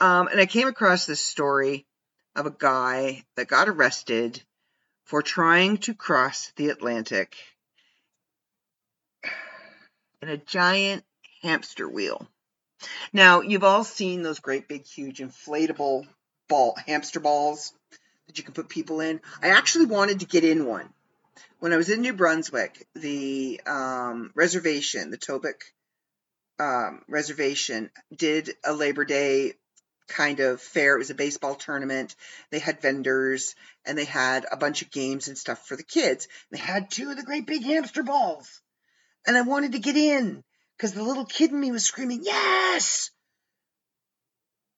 Um, and I came across this story of a guy that got arrested for trying to cross the Atlantic in a giant hamster wheel. Now, you've all seen those great big huge inflatable ball hamster balls that you can put people in. I actually wanted to get in one. When I was in New Brunswick, the um, reservation, the Tobique um, reservation, did a Labor Day kind of fair. It was a baseball tournament. They had vendors and they had a bunch of games and stuff for the kids. They had two of the great big hamster balls. And I wanted to get in because the little kid in me was screaming, Yes!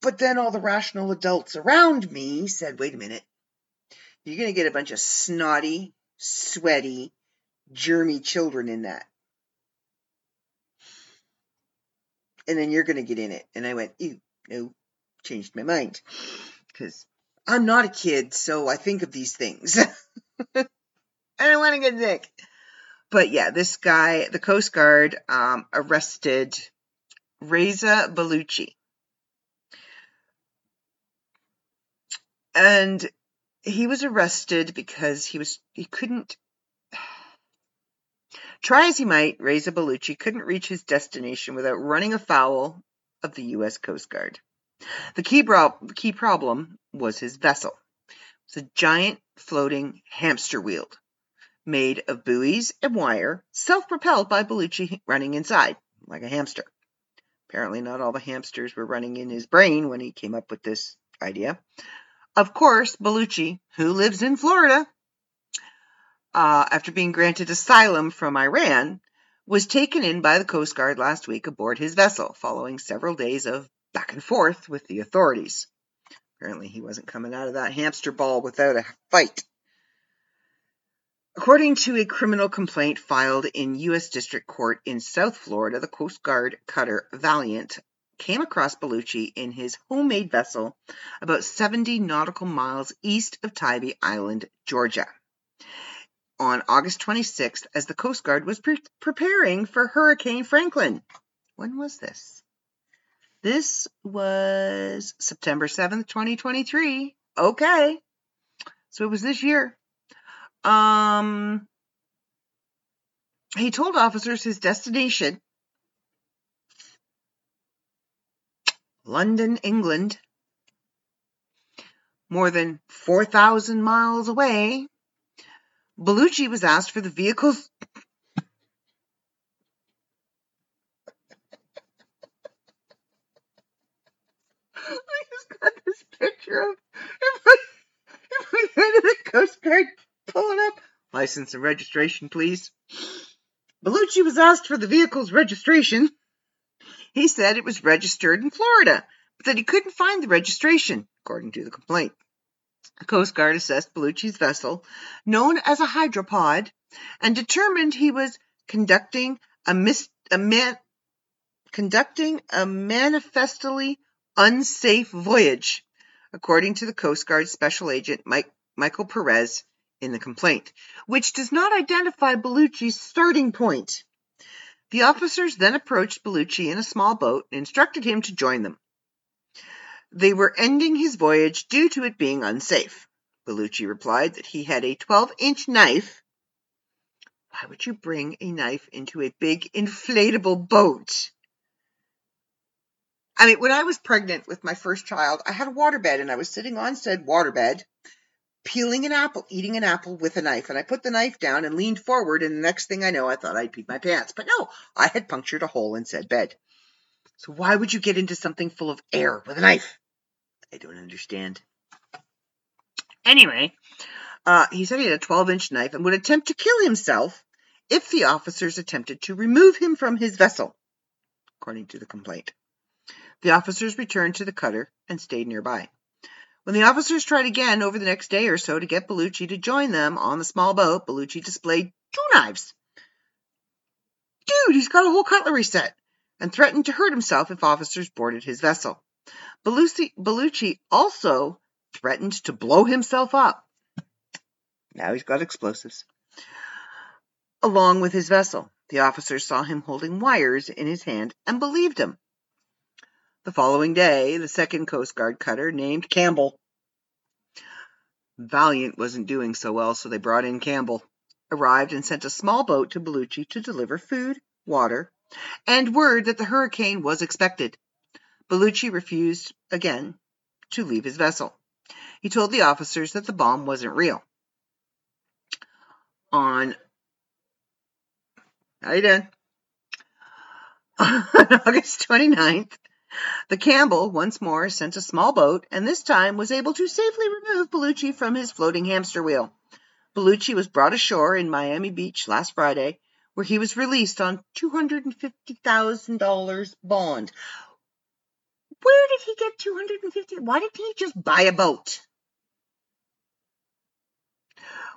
But then all the rational adults around me said, Wait a minute. You're going to get a bunch of snotty, sweaty, germy children in that. And then you're going to get in it. And I went, Ew, no, changed my mind because I'm not a kid, so I think of these things. *laughs* I don't want to get sick. But yeah, this guy, the Coast Guard, um, arrested Reza Baluchi. And he was arrested because he was he couldn't *sighs* try as he might, Reza Baluchi couldn't reach his destination without running afoul of the U.S. Coast Guard. The key, bro- key problem was his vessel. It was a giant floating hamster wheel made of buoys and wire, self propelled by Baluchi running inside, like a hamster. Apparently, not all the hamsters were running in his brain when he came up with this idea. Of course, Baluchi, who lives in Florida, uh, after being granted asylum from Iran, was taken in by the Coast Guard last week aboard his vessel following several days of back and forth with the authorities. Apparently, he wasn't coming out of that hamster ball without a fight. According to a criminal complaint filed in U.S. District Court in South Florida, the Coast Guard cutter Valiant came across Baluchi in his homemade vessel about 70 nautical miles east of Tybee Island, Georgia, on August 26th as the Coast Guard was pre- preparing for Hurricane Franklin. When was this? This was September 7th, 2023. Okay. So it was this year. Um, he told officers his destination, London, England, more than 4,000 miles away. Baluchi was asked for the vehicle's the Coast Guard pulling up. License and registration, please. Baluchi was asked for the vehicle's registration. He said it was registered in Florida, but that he couldn't find the registration, according to the complaint. The Coast Guard assessed Baluchi's vessel, known as a hydropod, and determined he was conducting a, mis- a man- conducting a manifestly unsafe voyage, according to the Coast Guard Special Agent Mike, Michael Perez in the complaint, which does not identify Baluchi's starting point. The officers then approached Baluchi in a small boat and instructed him to join them. They were ending his voyage due to it being unsafe. Baluchi replied that he had a 12 inch knife. Why would you bring a knife into a big inflatable boat? I mean, when I was pregnant with my first child, I had a waterbed and I was sitting on said waterbed, peeling an apple, eating an apple with a knife. And I put the knife down and leaned forward, and the next thing I know, I thought I'd peed my pants. But no, I had punctured a hole in said bed. So why would you get into something full of air with a knife? I don't understand. Anyway, uh, he said he had a 12 inch knife and would attempt to kill himself if the officers attempted to remove him from his vessel, according to the complaint. The officers returned to the cutter and stayed nearby. When the officers tried again over the next day or so to get Baluchi to join them on the small boat, Baluchi displayed two knives. Dude, he's got a whole cutlery set, and threatened to hurt himself if officers boarded his vessel. Baluchi, Baluchi also threatened to blow himself up. Now he's got explosives. Along with his vessel, the officers saw him holding wires in his hand and believed him. The following day, the second Coast Guard cutter, named Campbell, Valiant wasn't doing so well, so they brought in Campbell, arrived and sent a small boat to Baluchi to deliver food, water, and word that the hurricane was expected. Baluchi refused again to leave his vessel. He told the officers that the bomb wasn't real. On how you doing? *laughs* On August 29th, the Campbell once more sent a small boat and this time was able to safely remove Baluchi from his floating hamster wheel. Baluchi was brought ashore in Miami Beach last Friday, where he was released on $250,000 bond. Where did he get 250? Why didn't he just buy a boat?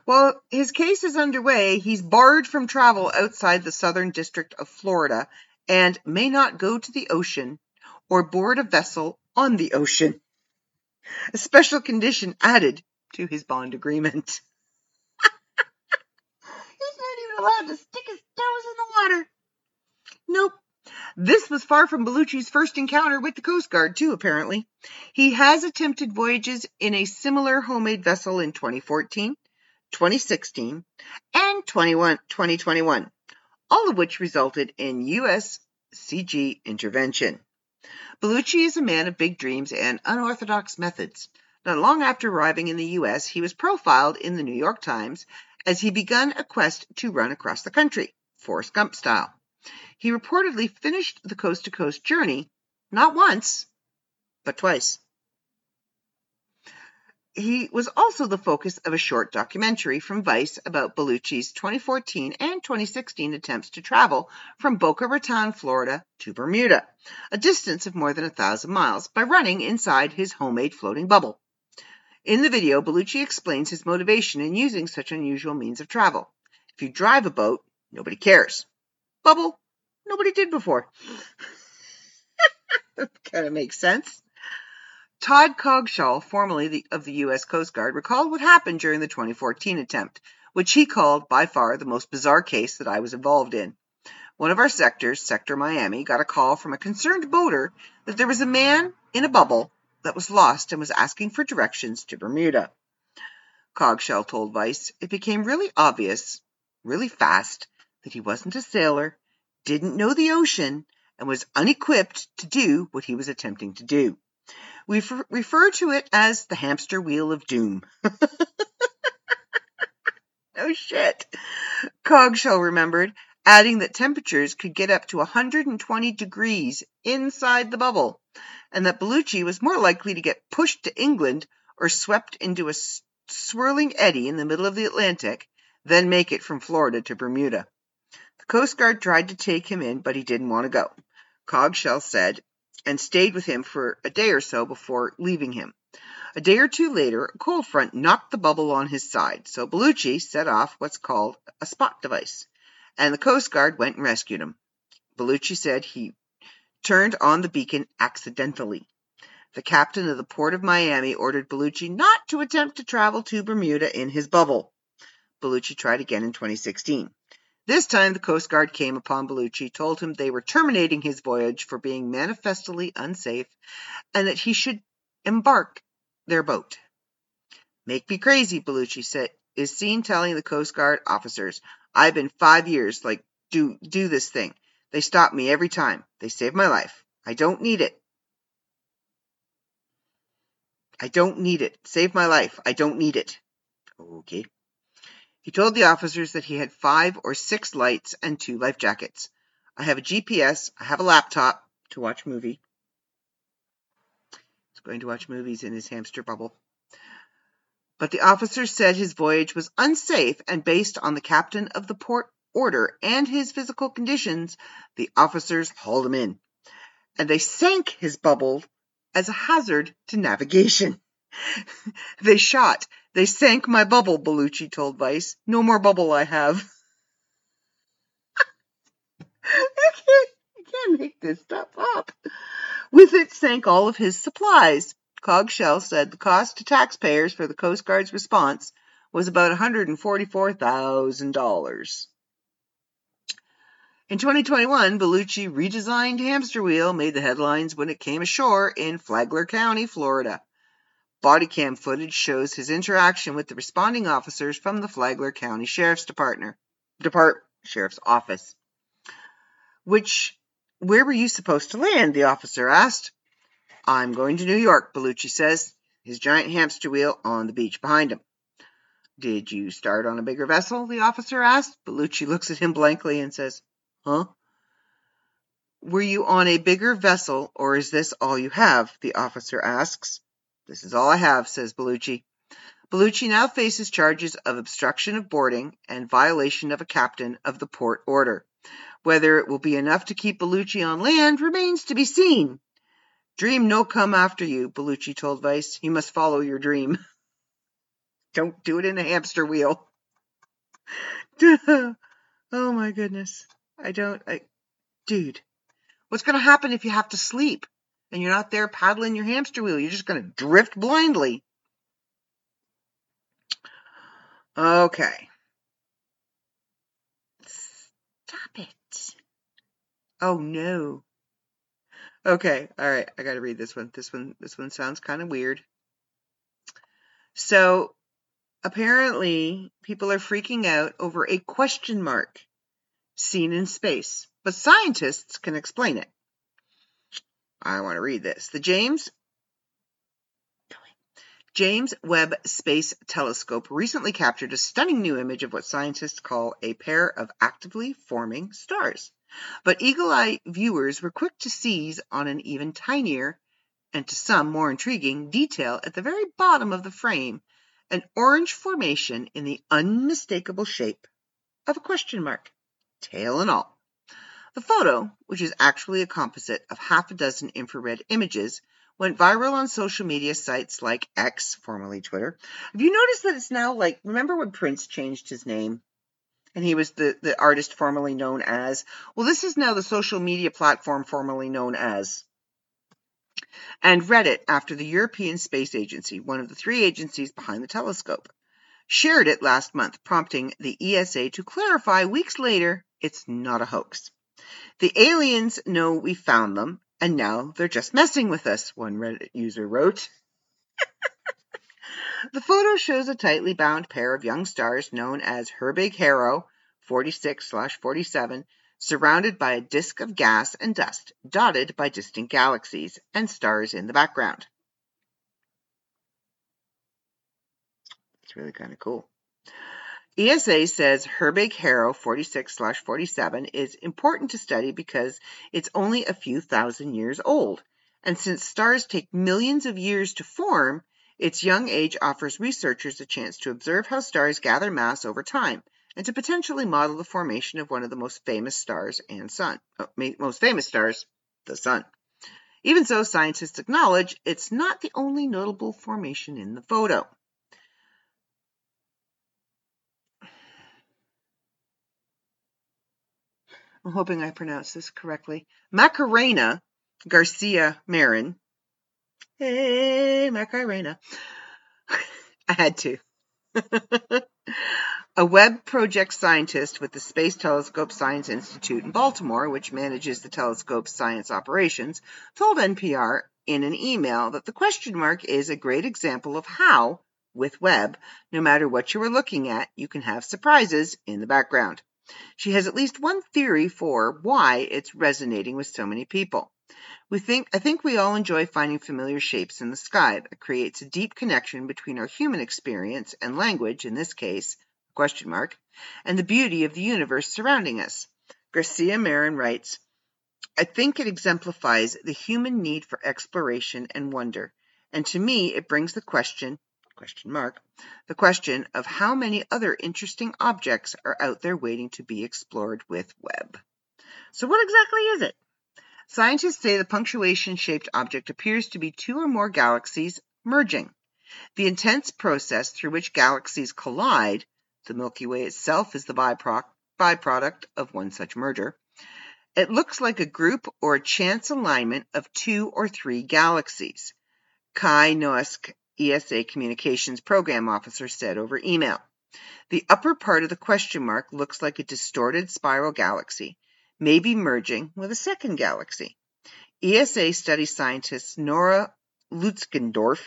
While his case is underway, he's barred from travel outside the Southern District of Florida and may not go to the ocean or board a vessel on the ocean. A special condition added to his bond agreement. *laughs* He's not even allowed to stick his toes in the water. Nope. This was far from Baluchi's first encounter with the Coast Guard, too, apparently. He has attempted voyages in a similar homemade vessel in 2014, 2016, and 21, 2021, all of which resulted in U.S. CG intervention. Baluchi is a man of big dreams and unorthodox methods. Not long after arriving in the U.S., he was profiled in the New York Times as he begun a quest to run across the country, Forrest Gump style. He reportedly finished the coast to coast journey not once, but twice. He was also the focus of a short documentary from Vice about Baluchi's 2014 and 2016 attempts to travel from Boca Raton, Florida to Bermuda, a distance of more than a thousand miles, by running inside his homemade floating bubble. In the video, Baluchi explains his motivation in using such unusual means of travel. If you drive a boat, nobody cares. Bubble, nobody did before. *laughs* kind of makes sense. Todd Coggeshall, formerly of the U.S. Coast Guard, recalled what happened during the 2014 attempt, which he called by far the most bizarre case that I was involved in. One of our sectors, Sector Miami, got a call from a concerned boater that there was a man in a bubble that was lost and was asking for directions to Bermuda. Coggeshall told Vice it became really obvious, really fast, that he wasn't a sailor, didn't know the ocean, and was unequipped to do what he was attempting to do. We refer to it as the hamster wheel of doom. *laughs* no shit. Coggeshall remembered, adding that temperatures could get up to 120 degrees inside the bubble, and that Baluchi was more likely to get pushed to England or swept into a swirling eddy in the middle of the Atlantic than make it from Florida to Bermuda. The Coast Guard tried to take him in, but he didn't want to go, Coggeshall said, and stayed with him for a day or so before leaving him. A day or two later, a cold front knocked the bubble on his side, so Baluchi set off what's called a spot device, and the Coast Guard went and rescued him. Baluchi said he turned on the beacon accidentally. The captain of the port of Miami ordered Baluchi not to attempt to travel to Bermuda in his bubble. Baluchi tried again in 2016. This time, the Coast Guard came upon Baluchi, told him they were terminating his voyage for being manifestly unsafe, and that he should embark their boat. Make me crazy, Baluchi said, is seen telling the Coast Guard officers, I've been five years, like, do, do this thing. They stop me every time. They save my life. I don't need it. I don't need it. Save my life. I don't need it. Okay. He told the officers that he had five or six lights and two life jackets. I have a GPS. I have a laptop to watch movie. He's going to watch movies in his hamster bubble. But the officers said his voyage was unsafe, and based on the captain of the port order and his physical conditions, the officers hauled him in. And they sank his bubble as a hazard to navigation. *laughs* they shot. They sank my bubble, Baluchi told Vice. No more bubble I have. *laughs* I can't, can't make this stuff up. With it sank all of his supplies. Coggeshall said the cost to taxpayers for the Coast Guard's response was about $144,000. In 2021, Baluchi redesigned Hamster Wheel made the headlines when it came ashore in Flagler County, Florida. Body cam footage shows his interaction with the responding officers from the Flagler County Sheriff's Department, Depart Sheriff's Office. Which, where were you supposed to land? The officer asked. I'm going to New York, Baluchi says, his giant hamster wheel on the beach behind him. Did you start on a bigger vessel? The officer asked. Baluchi looks at him blankly and says, Huh? Were you on a bigger vessel, or is this all you have? The officer asks. This is all I have, says Baluchi. Baluchi now faces charges of obstruction of boarding and violation of a captain of the port order. Whether it will be enough to keep Baluchi on land remains to be seen. Dream no come after you, Baluchi told Vice. You must follow your dream. *laughs* Don't do it in a hamster wheel. *laughs* oh my goodness. I don't, I, dude, what's going to happen if you have to sleep and you're not there paddling your hamster wheel? You're just going to drift blindly. Okay. Stop it. Oh no. Okay, all right, I got to read this one. This one this one sounds kind of weird. So, apparently people are freaking out over a question mark seen in space, but scientists can explain it. I want to read this. The James James Webb Space Telescope recently captured a stunning new image of what scientists call a pair of actively forming stars. But eagle eye viewers were quick to seize on an even tinier, and to some more intriguing, detail at the very bottom of the frame an orange formation in the unmistakable shape of a question mark, tail and all. The photo, which is actually a composite of half a dozen infrared images, went viral on social media sites like X, formerly Twitter. Have you noticed that it's now like, remember when Prince changed his name? And he was the, the artist formerly known as. Well, this is now the social media platform formerly known as. And Reddit, after the European Space Agency, one of the three agencies behind the telescope, shared it last month, prompting the ESA to clarify weeks later it's not a hoax. The aliens know we found them, and now they're just messing with us, one Reddit user wrote. *laughs* the photo shows a tightly bound pair of young stars known as Herbig Haro 46 47, surrounded by a disk of gas and dust, dotted by distant galaxies and stars in the background. It's really kind of cool. ESA says Herbig Haro 46 47 is important to study because it's only a few thousand years old And since stars take millions of years to form, its young age offers researchers a chance to observe how stars gather mass over time and to potentially model the formation of one of the most famous stars and sun. oh, most famous stars, the sun. Even so, scientists acknowledge it's not the only notable formation in the photo. I'm hoping I pronounced this correctly. Macarena Garcia Marin. Hey, Macarena. *laughs* I had to. *laughs* a Webb project scientist with the Space Telescope Science Institute in Baltimore, which manages the telescope's science operations, told NPR in an email that the question mark is a great example of how, with Webb, no matter what you are looking at, you can have surprises in the background. She has at least one theory for why it's resonating with so many people. We think I think we all enjoy finding familiar shapes in the sky that creates a deep connection between our human experience and language, in this case, question mark, and the beauty of the universe surrounding us. Garcia Marin writes, I think it exemplifies the human need for exploration and wonder, and to me it brings the question question mark the question of how many other interesting objects are out there waiting to be explored with Webb. So what exactly is it? Scientists say the punctuation shaped object appears to be two or more galaxies merging. The intense process through which galaxies collide, the Milky Way itself is the byproduct of one such merger. It looks like a group or a chance alignment of two or three galaxies. Kai Noeske, ESA Communications Program Officer, said over email. The upper part of the question mark looks like a distorted spiral galaxy, maybe merging with a second galaxy. ESA study scientist Nora Lützgendorf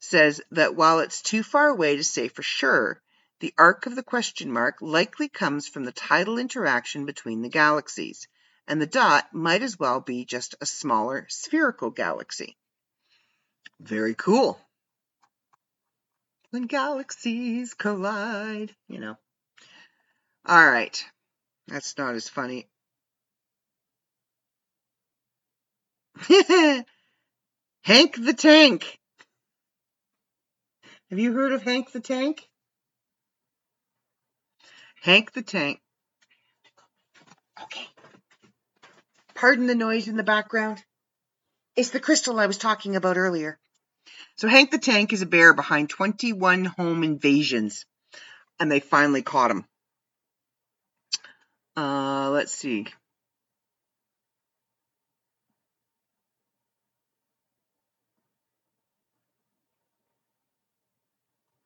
says that while it's too far away to say for sure, the arc of the question mark likely comes from the tidal interaction between the galaxies, and the dot might as well be just a smaller spherical galaxy. Very cool. When galaxies collide, you know. All right. That's not as funny. *laughs* Hank the Tank. Have you heard of Hank the Tank? Hank the Tank. Okay. Pardon the noise in the background. It's the crystal I was talking about earlier. So Hank the Tank is a bear behind 21 home invasions, and they finally caught him. Uh, let's see.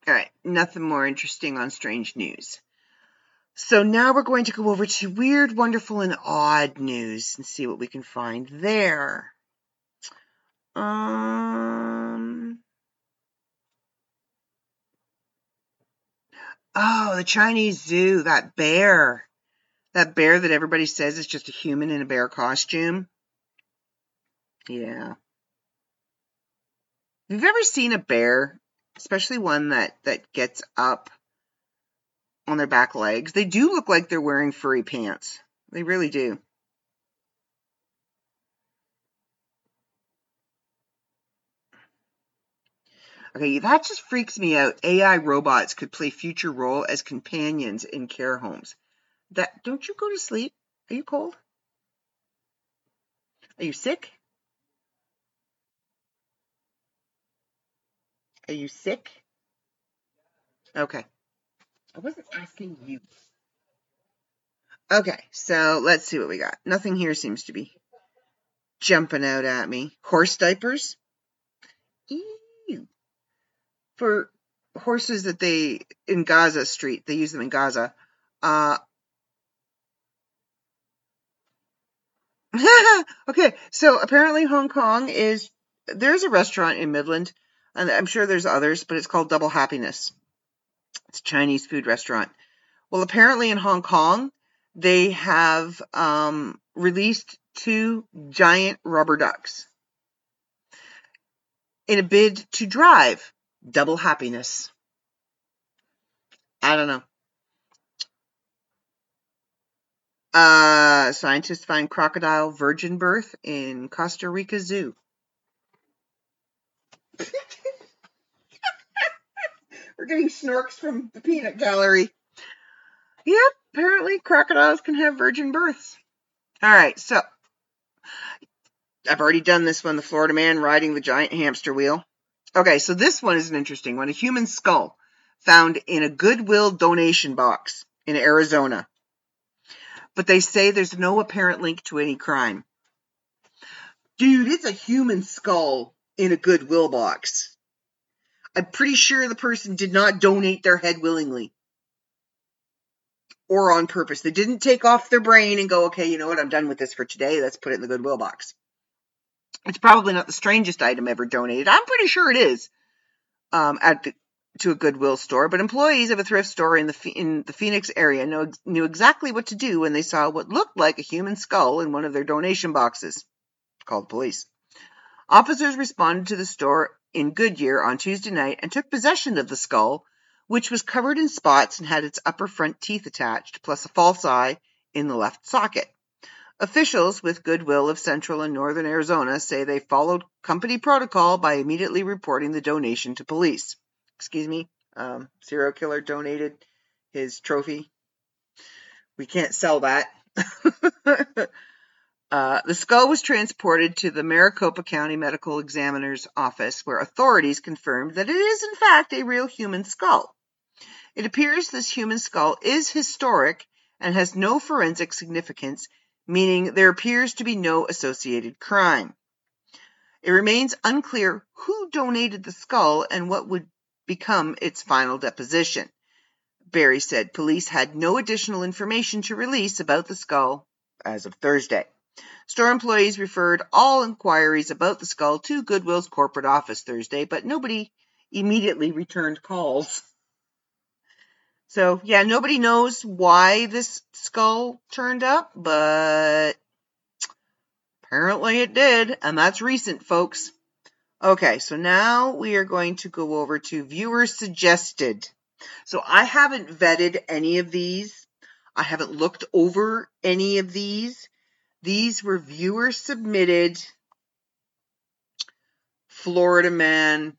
All right, nothing more interesting on strange news. So now we're going to go over to weird, wonderful, and odd news and see what we can find there. Um. Oh, the Chinese zoo, that bear. That bear that everybody says is just a human in a bear costume. Yeah. Have you ever seen a bear, especially one that, that gets up on their back legs? They do look like they're wearing furry pants. They really do. Okay, that just freaks me out. AI robots could play future role as companions in care homes. That don't you go to sleep? Are you cold? Are you sick? Are you sick? Okay. I wasn't asking you. Okay, so let's see what we got. Nothing here seems to be jumping out at me. Horse diapers? Ew. For horses that they, in Gaza Street, they use them in Gaza. Uh, *laughs* okay, so apparently Hong Kong is, there's a restaurant in Midland, and I'm sure there's others, but it's called Double Happiness. It's a Chinese food restaurant. Well, apparently in Hong Kong, they have um, released two giant rubber ducks in a bid to drive double happiness. I don't know. Uh, scientists find crocodile virgin birth in Costa Rica Zoo. *laughs* We're getting snorks from the peanut gallery. Yep, apparently crocodiles can have virgin births. All right, so I've already done this one the Florida man riding the giant hamster wheel. Okay, so this one is an interesting one a human skull found in a Goodwill donation box in Arizona. But they say there's no apparent link to any crime. Dude, it's a human skull in a Goodwill box. I'm pretty sure the person did not donate their head willingly or on purpose. They didn't take off their brain and go, okay, you know what, I'm done with this for today. Let's put it in the Goodwill box. It's probably not the strangest item ever donated. I'm pretty sure it is um, at the, to a Goodwill store, but employees of a thrift store in the in the Phoenix area know, knew exactly what to do when they saw what looked like a human skull in one of their donation boxes. Called police. Officers responded to the store in Goodyear on Tuesday night and took possession of the skull, which was covered in spots and had its upper front teeth attached, plus a false eye in the left socket. Officials with Goodwill of Central and Northern Arizona say they followed company protocol by immediately reporting the donation to police. Excuse me, um, serial killer donated his trophy. We can't sell that. *laughs* Uh, the skull was transported to the Maricopa County Medical Examiner's office, where authorities confirmed that it is, in fact, a real human skull. It appears this human skull is historic and has no forensic significance, meaning there appears to be no associated crime. It remains unclear who donated the skull and what would become its final deposition. Barry said police had no additional information to release about the skull as of Thursday. Store employees referred all inquiries about the skull to Goodwill's corporate office Thursday, but nobody immediately returned calls. So, yeah, nobody knows why this skull turned up, but apparently it did, and that's recent, folks. Okay, so now we are going to go over to viewer suggested. So I haven't vetted any of these. I haven't looked over any of these. These were viewer submitted Florida man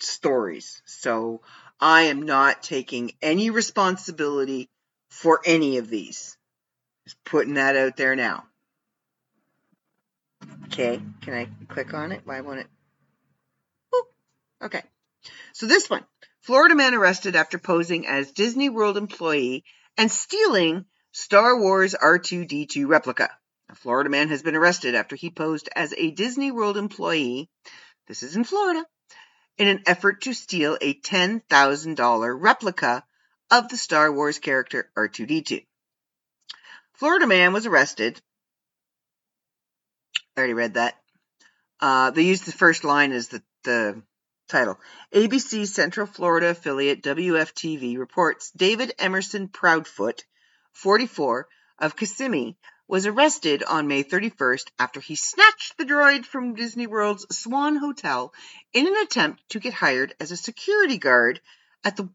stories. So I am not taking any responsibility for any of these. Just putting that out there now. Okay, can I click on it? Why won't it? Boop. Okay. So this one Florida man arrested after posing as Disney World employee and stealing Star Wars R2D2 replica. A Florida man has been arrested after he posed as a Disney World employee, this is in Florida, in an effort to steal a $10,000 replica of the Star Wars character R2D2. Florida man was arrested. I already read that. Uh, they used the first line as the, the title. ABC Central Florida affiliate WFTV reports David Emerson Proudfoot, 44, of Kissimmee, was arrested on May 31st after he snatched the droid from Disney World's Swan Hotel in an attempt to get hired as a security guard at the.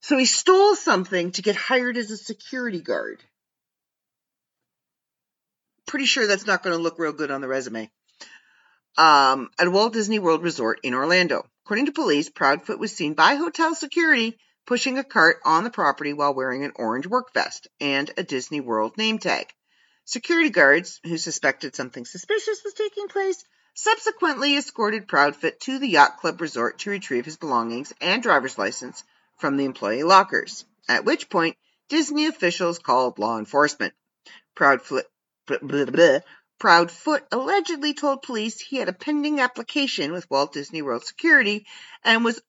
So he stole something to get hired as a security guard. Pretty sure that's not going to look real good on the resume. Um, at Walt Disney World Resort in Orlando. According to police, Proudfoot was seen by hotel security pushing a cart on the property while wearing an orange work vest and a Disney World name tag. Security guards, who suspected something suspicious was taking place, subsequently escorted Proudfoot to the Yacht Club Resort to retrieve his belongings and driver's license from the employee lockers, at which point Disney officials called law enforcement. Proudfoot, blah, blah, blah, Proudfoot allegedly told police he had a pending application with Walt Disney World Security and was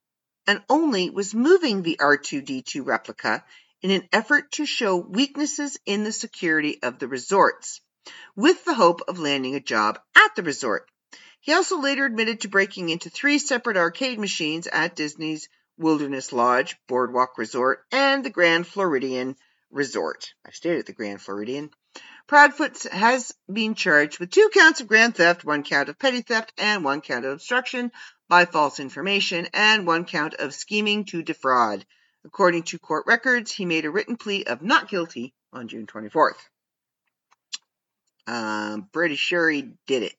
and only was moving the R2D2 replica in an effort to show weaknesses in the security of the resorts, with the hope of landing a job at the resort. He also later admitted to breaking into three separate arcade machines at Disney's Wilderness Lodge, Boardwalk Resort, and the Grand Floridian Resort. I stayed at the Grand Floridian. Proudfoot has been charged with two counts of grand theft, one count of petty theft, and one count of obstruction by false information and one count of scheming to defraud. According to court records, he made a written plea of not guilty on June 24th. I'm pretty sure he did it.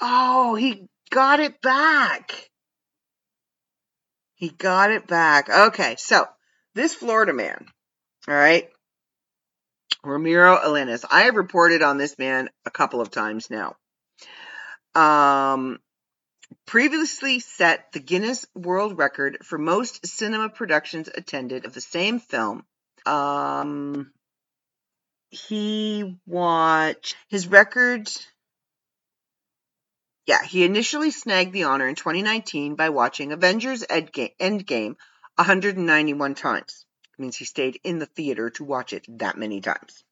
Oh, he got it back. He got it back. Okay, so this Florida man, all right, Ramiro Alanis. I have reported on this man a couple of times now. Um, previously set the Guinness World Record for most cinema productions attended of the same film. Um, he watched his record. Yeah, he initially snagged the honor in 2019 by watching Avengers Endgame 191 times. Means he stayed in the theater to watch it that many times.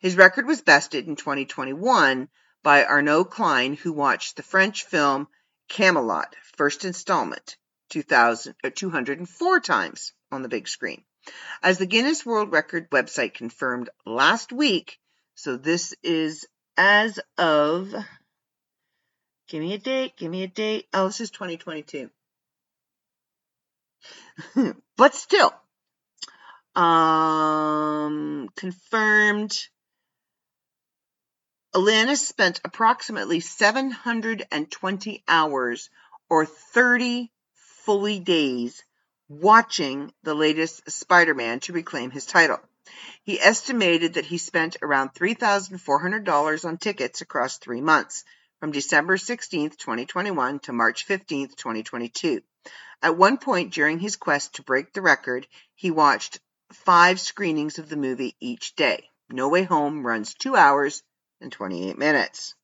His record was bested in 2021 by Arnaud Klein, who watched the French film Kaamelott, first installment, 2000, 204 uh, times on the big screen. As the Guinness World Record website confirmed last week, so this is as of, give me a date, give me a date. Oh, this is 2022. *laughs* but still, um, confirmed. Alanis spent approximately 720 hours or 30 fully days watching the latest Spider Man to reclaim his title. He estimated that he spent around $3,400 on tickets across three months, from December 16, 2021 to March 15, 2022. At one point during his quest to break the record, he watched five screenings of the movie each day. No Way Home runs two hours and 28 minutes.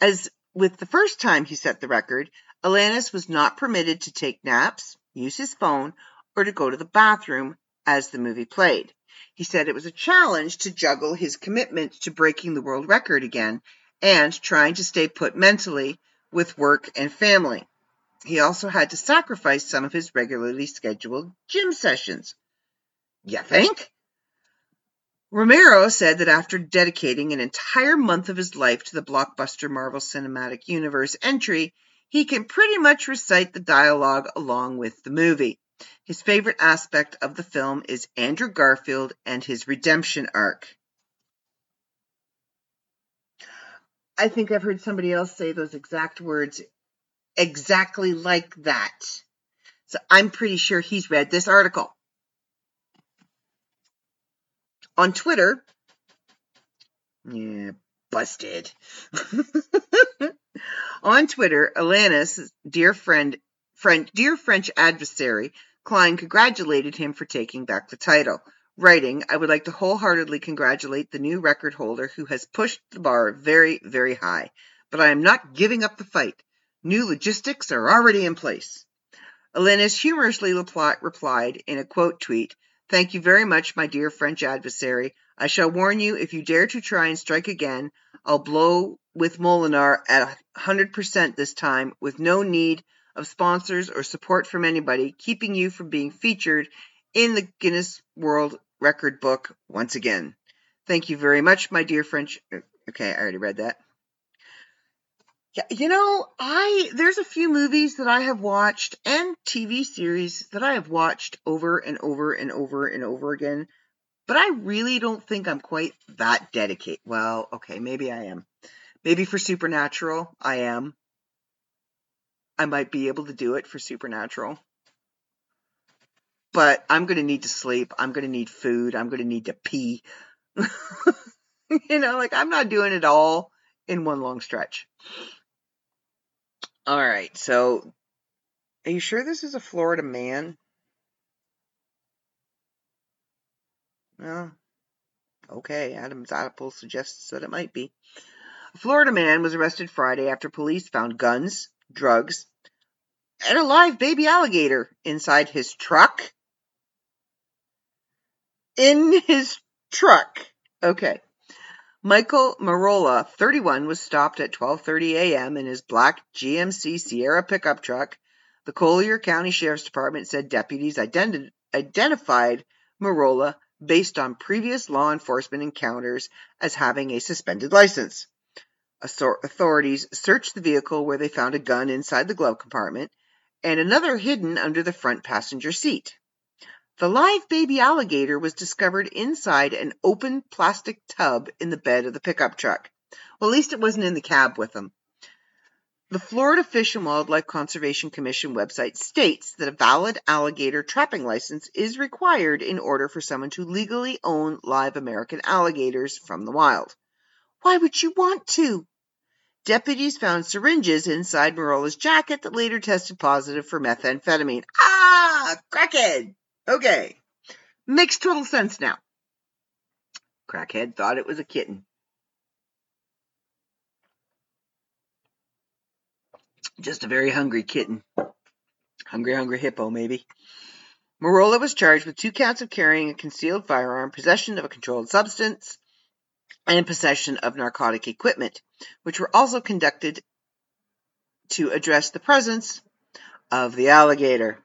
As with the first time he set the record, Alanis was not permitted to take naps, use his phone, or to go to the bathroom as the movie played. He said it was a challenge to juggle his commitment to breaking the world record again and trying to stay put mentally with work and family. He also had to sacrifice some of his regularly scheduled gym sessions. You think? Romero said that after dedicating an entire month of his life to the blockbuster Marvel Cinematic Universe entry, he can pretty much recite the dialogue along with the movie. His favorite aspect of the film is Andrew Garfield and his redemption arc. I think I've heard somebody else say those exact words exactly like that. So I'm pretty sure he's read this article. On Twitter, yeah, busted. *laughs* On Twitter, Alanis' dear friend, friend, dear French adversary, Klein congratulated him for taking back the title, writing, I would like to wholeheartedly congratulate the new record holder who has pushed the bar very, very high. But I am not giving up the fight. New logistics are already in place. Alanis humorously replied in a quote tweet, Thank you very much, my dear French adversary. I shall warn you, if you dare to try and strike again, I'll blow with Molinar at 100% this time, with no need of sponsors or support from anybody, keeping you from being featured in the Guinness World Record book once again. Thank you very much, my dear French. Er, okay, I already read that. You know, I there's a few movies that I have watched and TV series that I have watched over and over and over and over again but I really don't think I'm quite that dedicated. Well, okay, maybe I am. Maybe for Supernatural, I am. I might be able to do it for Supernatural. But I'm going to need to sleep. I'm going to need food. I'm going to need to pee. *laughs* you know, like I'm not doing it all in one long stretch. All right, so are you sure this is a Florida man? Well, okay, Adam's article suggests that it might be. A Florida man was arrested Friday after police found guns, drugs, and a live baby alligator inside his truck. In his truck. Okay. Michael Marola, 31, was stopped at 12:30 a.m. in his black GMC Sierra pickup truck. The Collier County Sheriff's Department said deputies identi- identified Marola based on previous law enforcement encounters as having a suspended license. Authorities searched the vehicle where they found a gun inside the glove compartment and another hidden under the front passenger seat. The live baby alligator was discovered inside an open plastic tub in the bed of the pickup truck. Well, at least it wasn't in the cab with him. The Florida Fish and Wildlife Conservation Commission website states that a valid alligator trapping license is required in order for someone to legally own live American alligators from the wild. Why would you want to? Deputies found syringes inside Marola's jacket that later tested positive for methamphetamine. Ah, crackhead. Okay. Makes total sense now. Crackhead thought it was a kitten. Just a very hungry kitten. Hungry, hungry hippo, maybe. Marola was charged with two counts of carrying a concealed firearm, possession of a controlled substance, and possession of narcotic equipment, which were also conducted to address the presence of the alligator.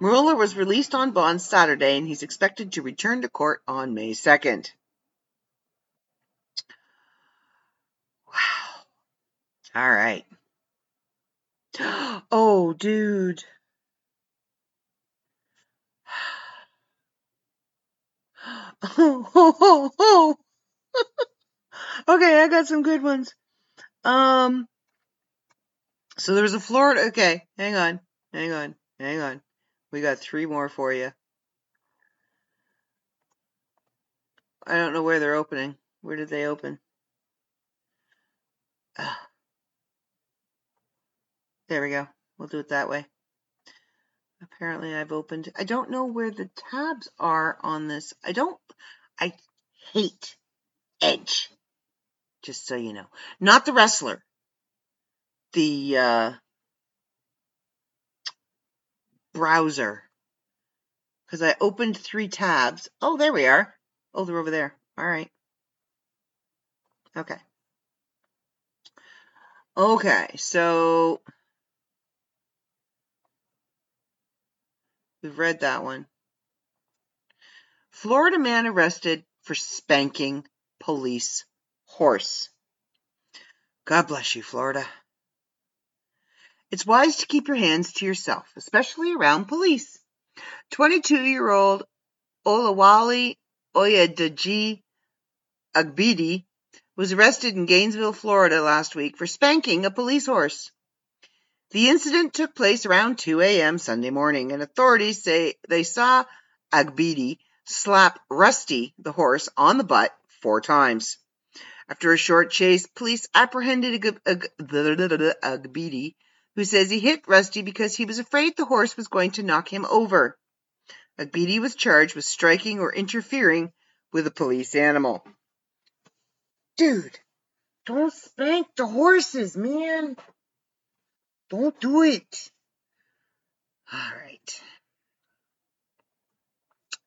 Marola was released on bond Saturday and he's expected to return to court on May 2nd. Wow. All right. *gasps* Oh, dude. Oh, oh, oh. okay, I got some good ones. Um, so there was a Florida. Okay, hang on, hang on, hang on. We got three more for you. I don't know where they're opening. Where did they open? Ah. *sighs* There we go. We'll do it that way. Apparently I've opened, I don't know where the tabs are on this. I don't, I hate Edge. Just so you know. Not the wrestler. The, uh, browser. Because I opened three tabs. Oh, there we are. Oh, they're over there. All right. Okay. Okay, so We've read that one. Florida man arrested for spanking police horse. God bless you, Florida. It's wise to keep your hands to yourself, especially around police. 22 year old Olawale Oyedeji Agbidi was arrested in Gainesville, Florida last week for spanking a police horse. The incident took place around 2 a.m. Sunday morning, and authorities say they saw Agbidi slap Rusty, the horse, on the butt four times. After a short chase, police apprehended Agbidi, who says he hit Rusty because he was afraid the horse was going to knock him over. Agbidi was charged with striking or interfering with a police animal. Dude, don't spank the horses, man. Don't do it. All right.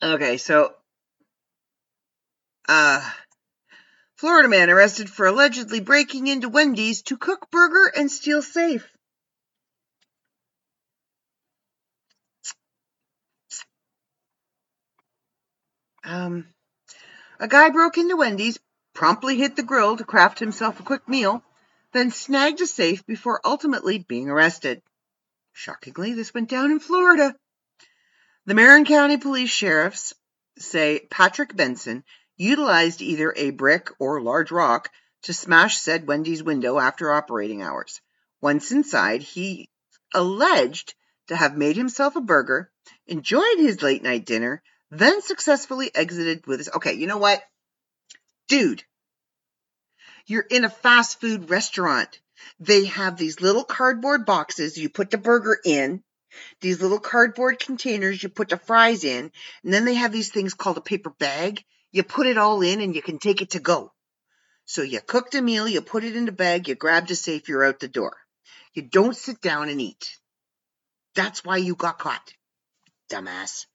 Okay, so uh Florida man arrested for allegedly breaking into Wendy's to cook burger and steal safe. Um, a guy broke into Wendy's, promptly hit the grill to craft himself a quick meal, then snagged a safe before ultimately being arrested. Shockingly, this went down in Florida. The Martin County Police Sheriffs say Patrick Benson utilized either a brick or large rock to smash said Wendy's window after operating hours. Once inside, he alleged to have made himself a burger, enjoyed his late night dinner, then successfully exited with his. Okay, you know what? Dude, you're in a fast food restaurant. They have these little cardboard boxes you put the burger in, these little cardboard containers you put the fries in, and then they have these things called a paper bag. You put it all in and you can take it to go. So you cooked a meal, you put it in the bag, you grabbed a safe, you're out the door. You don't sit down and eat. That's why you got caught, dumbass.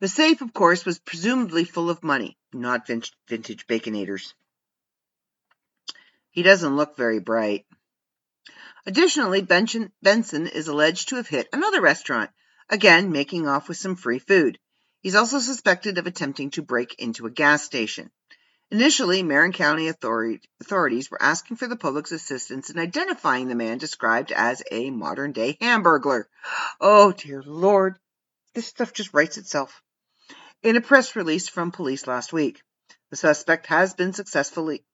The safe, of course, was presumably full of money, not vintage baconators. He doesn't look very bright. Additionally, Benson is alleged to have hit another restaurant, again making off with some free food. He's also suspected of attempting to break into a gas station. Initially, Martin County authorities were asking for the public's assistance in identifying the man described as a modern day hamburglar. Oh, dear Lord. This stuff just writes itself. In a press release from police last week, the suspect has been successfully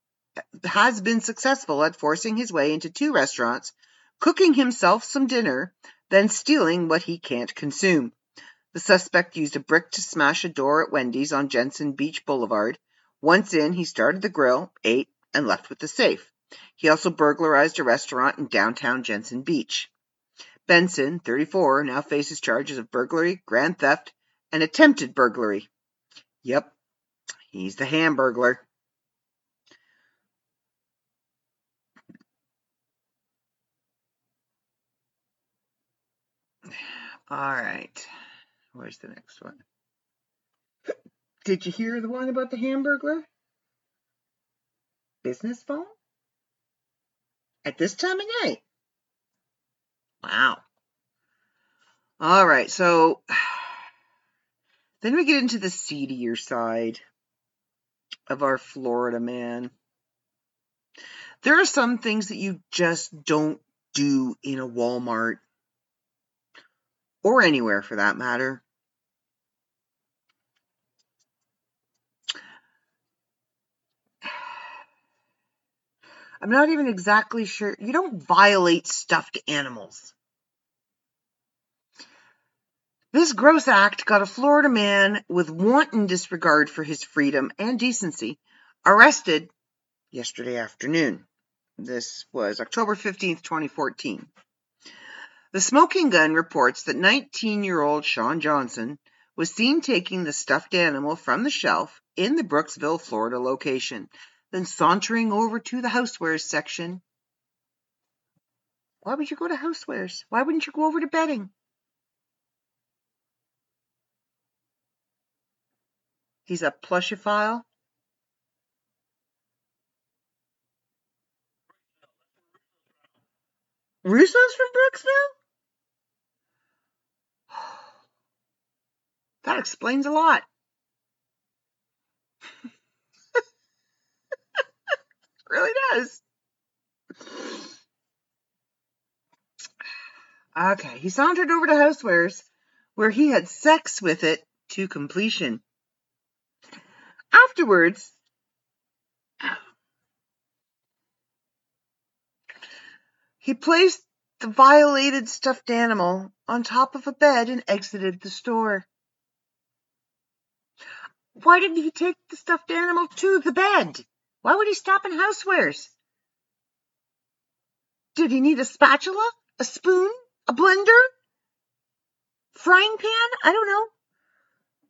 has been successful at forcing his way into two restaurants, cooking himself some dinner, then stealing what he can't consume. The suspect used a brick to smash a door at Wendy's on Jensen Beach Boulevard. Once in, he started the grill, ate, and left with the safe. He also burglarized a restaurant in downtown Jensen Beach. Benson, 34, now faces charges of burglary, grand theft, and attempted burglary. Yep, he's the hamburglar. All right. Where's the next one? Did you hear the one about the hamburglar? Business phone? At this time of night? Wow. All right, so *sighs* then we get into the seedier side of our Florida man. There are some things that you just don't do in a Walmart or anywhere for that matter. *sighs* I'm not even exactly sure. You don't violate stuffed animals. This gross act got a Florida man with wanton disregard for his freedom and decency arrested yesterday afternoon. This was October 15th, 2014. The Smoking Gun reports that 19 year old Sean Johnson was seen taking the stuffed animal from the shelf in the Brooksville, Florida location, then sauntering over to the housewares section. Why would you go to housewares? Why wouldn't you go over to bedding? He's a plushophile. Russo's from Brooksville? *sighs* That explains a lot. *laughs* really does. *sighs* Okay, he sauntered over to Housewares, where he had sex with it to completion. Afterwards, he placed the violated stuffed animal on top of a bed and exited the store. Why didn't he take the stuffed animal to the bed? Why would he stop in housewares? Did he need a spatula, a spoon, a blender, frying pan? I don't know.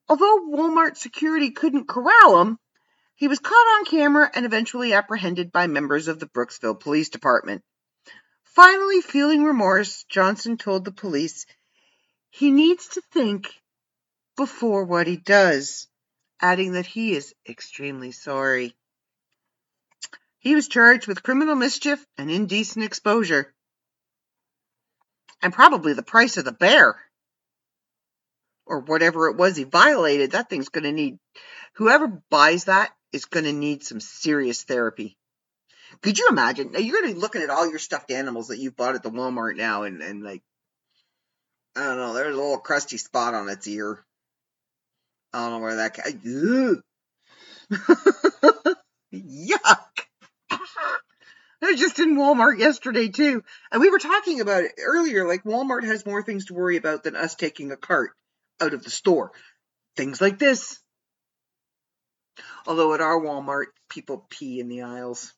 Although Walmart security couldn't corral him, he was caught on camera and eventually apprehended by members of the Brooksville Police Department. Finally, feeling remorse, Johnson told the police he needs to think before what he does, adding that he is extremely sorry. He was charged with criminal mischief and indecent exposure. And probably the price of the bear. Or whatever it was he violated. That thing's going to need, whoever buys that is going to need some serious therapy. Could you imagine? Now you're going to be looking at all your stuffed animals that you've bought at the Walmart now and, and like, I don't know, there's a little crusty spot on its ear. I don't know where that, *laughs* yuck. I was just in Walmart yesterday too, and we were talking about it earlier. Like Walmart has more things to worry about than us taking a cart out of the store. Things like this. Although at our Walmart, people pee in the aisles.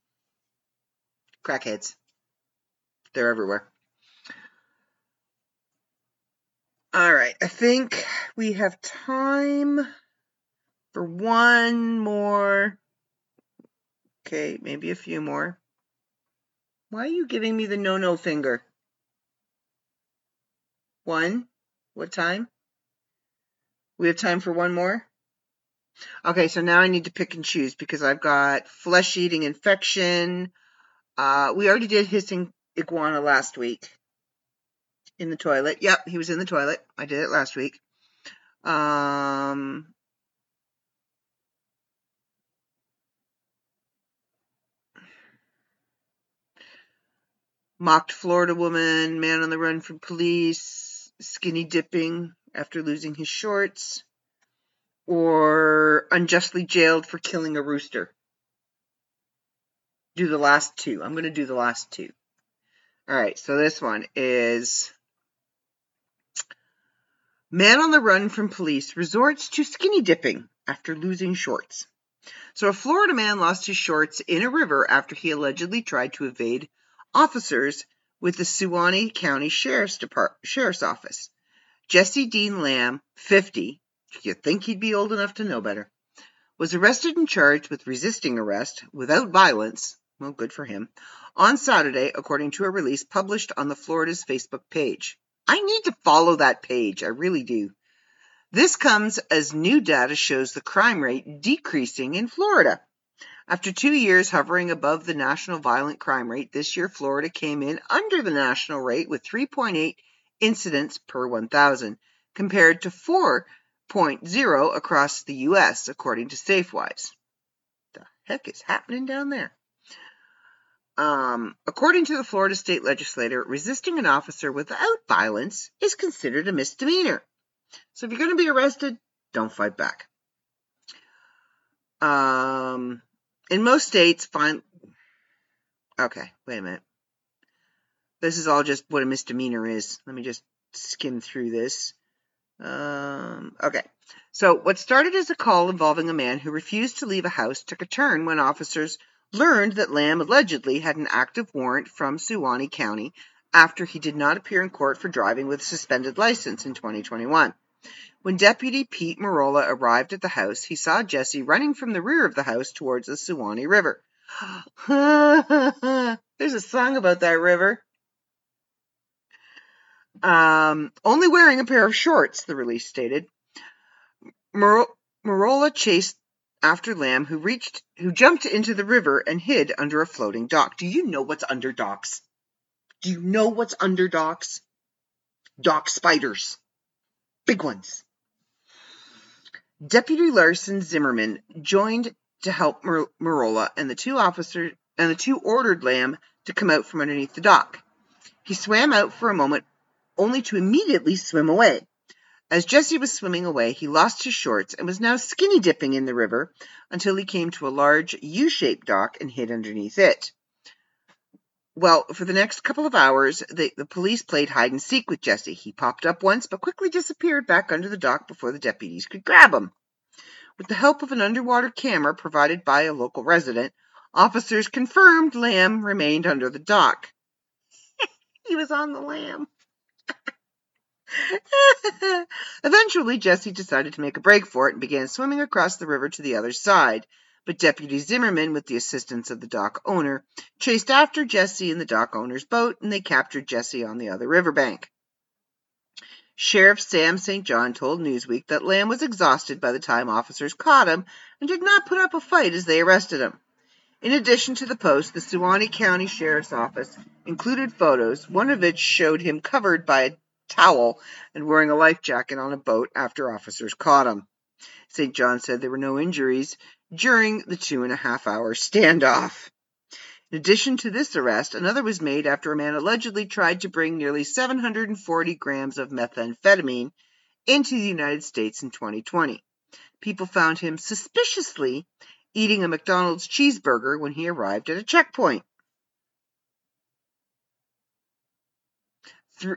Crackheads. They're everywhere. All right, I think we have time for one more. Okay, maybe a few more. Why are you giving me the no no finger? One? What time? We have time for one more? Okay, so now I need to pick and choose because I've got flesh eating infection. Uh, we already did hissing iguana last week in the toilet. Yep, he was in the toilet. I did it last week. Um, mocked Florida woman, man on the run from police, skinny dipping after losing his shorts, or unjustly jailed for killing a rooster. do the last two. I'm going to do the last two. All right, so this one is Man on the run from police resorts to skinny dipping after losing shorts. So, a Florida man lost his shorts in a river after he allegedly tried to evade officers with the Suwannee County Sheriff's, Depart- Sheriff's Office. Jesse Dean Lamb, 50, you'd think he'd be old enough to know better, was arrested and charged with resisting arrest without violence. Well, good for him. On Saturday, according to a release published on the Florida's Facebook page. I need to follow that page. I really do. This comes as new data shows the crime rate decreasing in Florida. After two years hovering above the national violent crime rate, this year Florida came in under the national rate with 3.8 incidents per 1,000, compared to 4.0 across the U.S., according to Safewise. The heck is happening down there? Um, according to the Florida state legislator, resisting an officer without violence is considered a misdemeanor. So if you're going to be arrested, don't fight back. Um, in most states, fine. Okay, wait a minute. This is all just what a misdemeanor is. Let me just skim through this. Um, okay. So, what started as a call involving a man who refused to leave a house took a turn when officers learned that Lamb allegedly had an active warrant from Suwannee County after he did not appear in court for driving with a suspended license in 2021. When Deputy Pete Marola arrived at the house, he saw Jesse running from the rear of the house towards the Suwannee River. *gasps* There's a song about that river. Um, only wearing a pair of shorts, the release stated. Marola chased after Lamb, who reached, who jumped into the river and hid under a floating dock. Do you know what's under docks? Do you know what's under docks? Dock spiders, big ones. Deputy Larson Zimmerman joined to help Mar- Marola, and the two officers and the two ordered Lamb to come out from underneath the dock. He swam out for a moment, only to immediately swim away. As Jesse was swimming away, he lost his shorts and was now skinny dipping in the river until he came to a large U shaped dock and hid underneath it. Well, for the next couple of hours, the, the police played hide and seek with Jesse. He popped up once, but quickly disappeared back under the dock before the deputies could grab him. With the help of an underwater camera provided by a local resident, officers confirmed Lamb remained under the dock. *laughs* he was on the lamb. *laughs* Eventually, Jesse decided to make a break for it and began swimming across the river to the other side. But Deputy Zimmerman, with the assistance of the dock owner, chased after Jesse in the dock owner's boat and they captured Jesse on the other riverbank. Sheriff Sam St. John told Newsweek that Lamb was exhausted by the time officers caught him and did not put up a fight as they arrested him. In addition to the post, the Suwannee County Sheriff's Office included photos, one of which showed him covered by a towel and wearing a life jacket on a boat after officers caught him. St. John said there were no injuries during the two and a half hour standoff. In addition to this arrest, another was made after a man allegedly tried to bring nearly 740 grams of methamphetamine into the United States in 2020. People found him suspiciously eating a McDonald's cheeseburger when he arrived at a checkpoint. Through,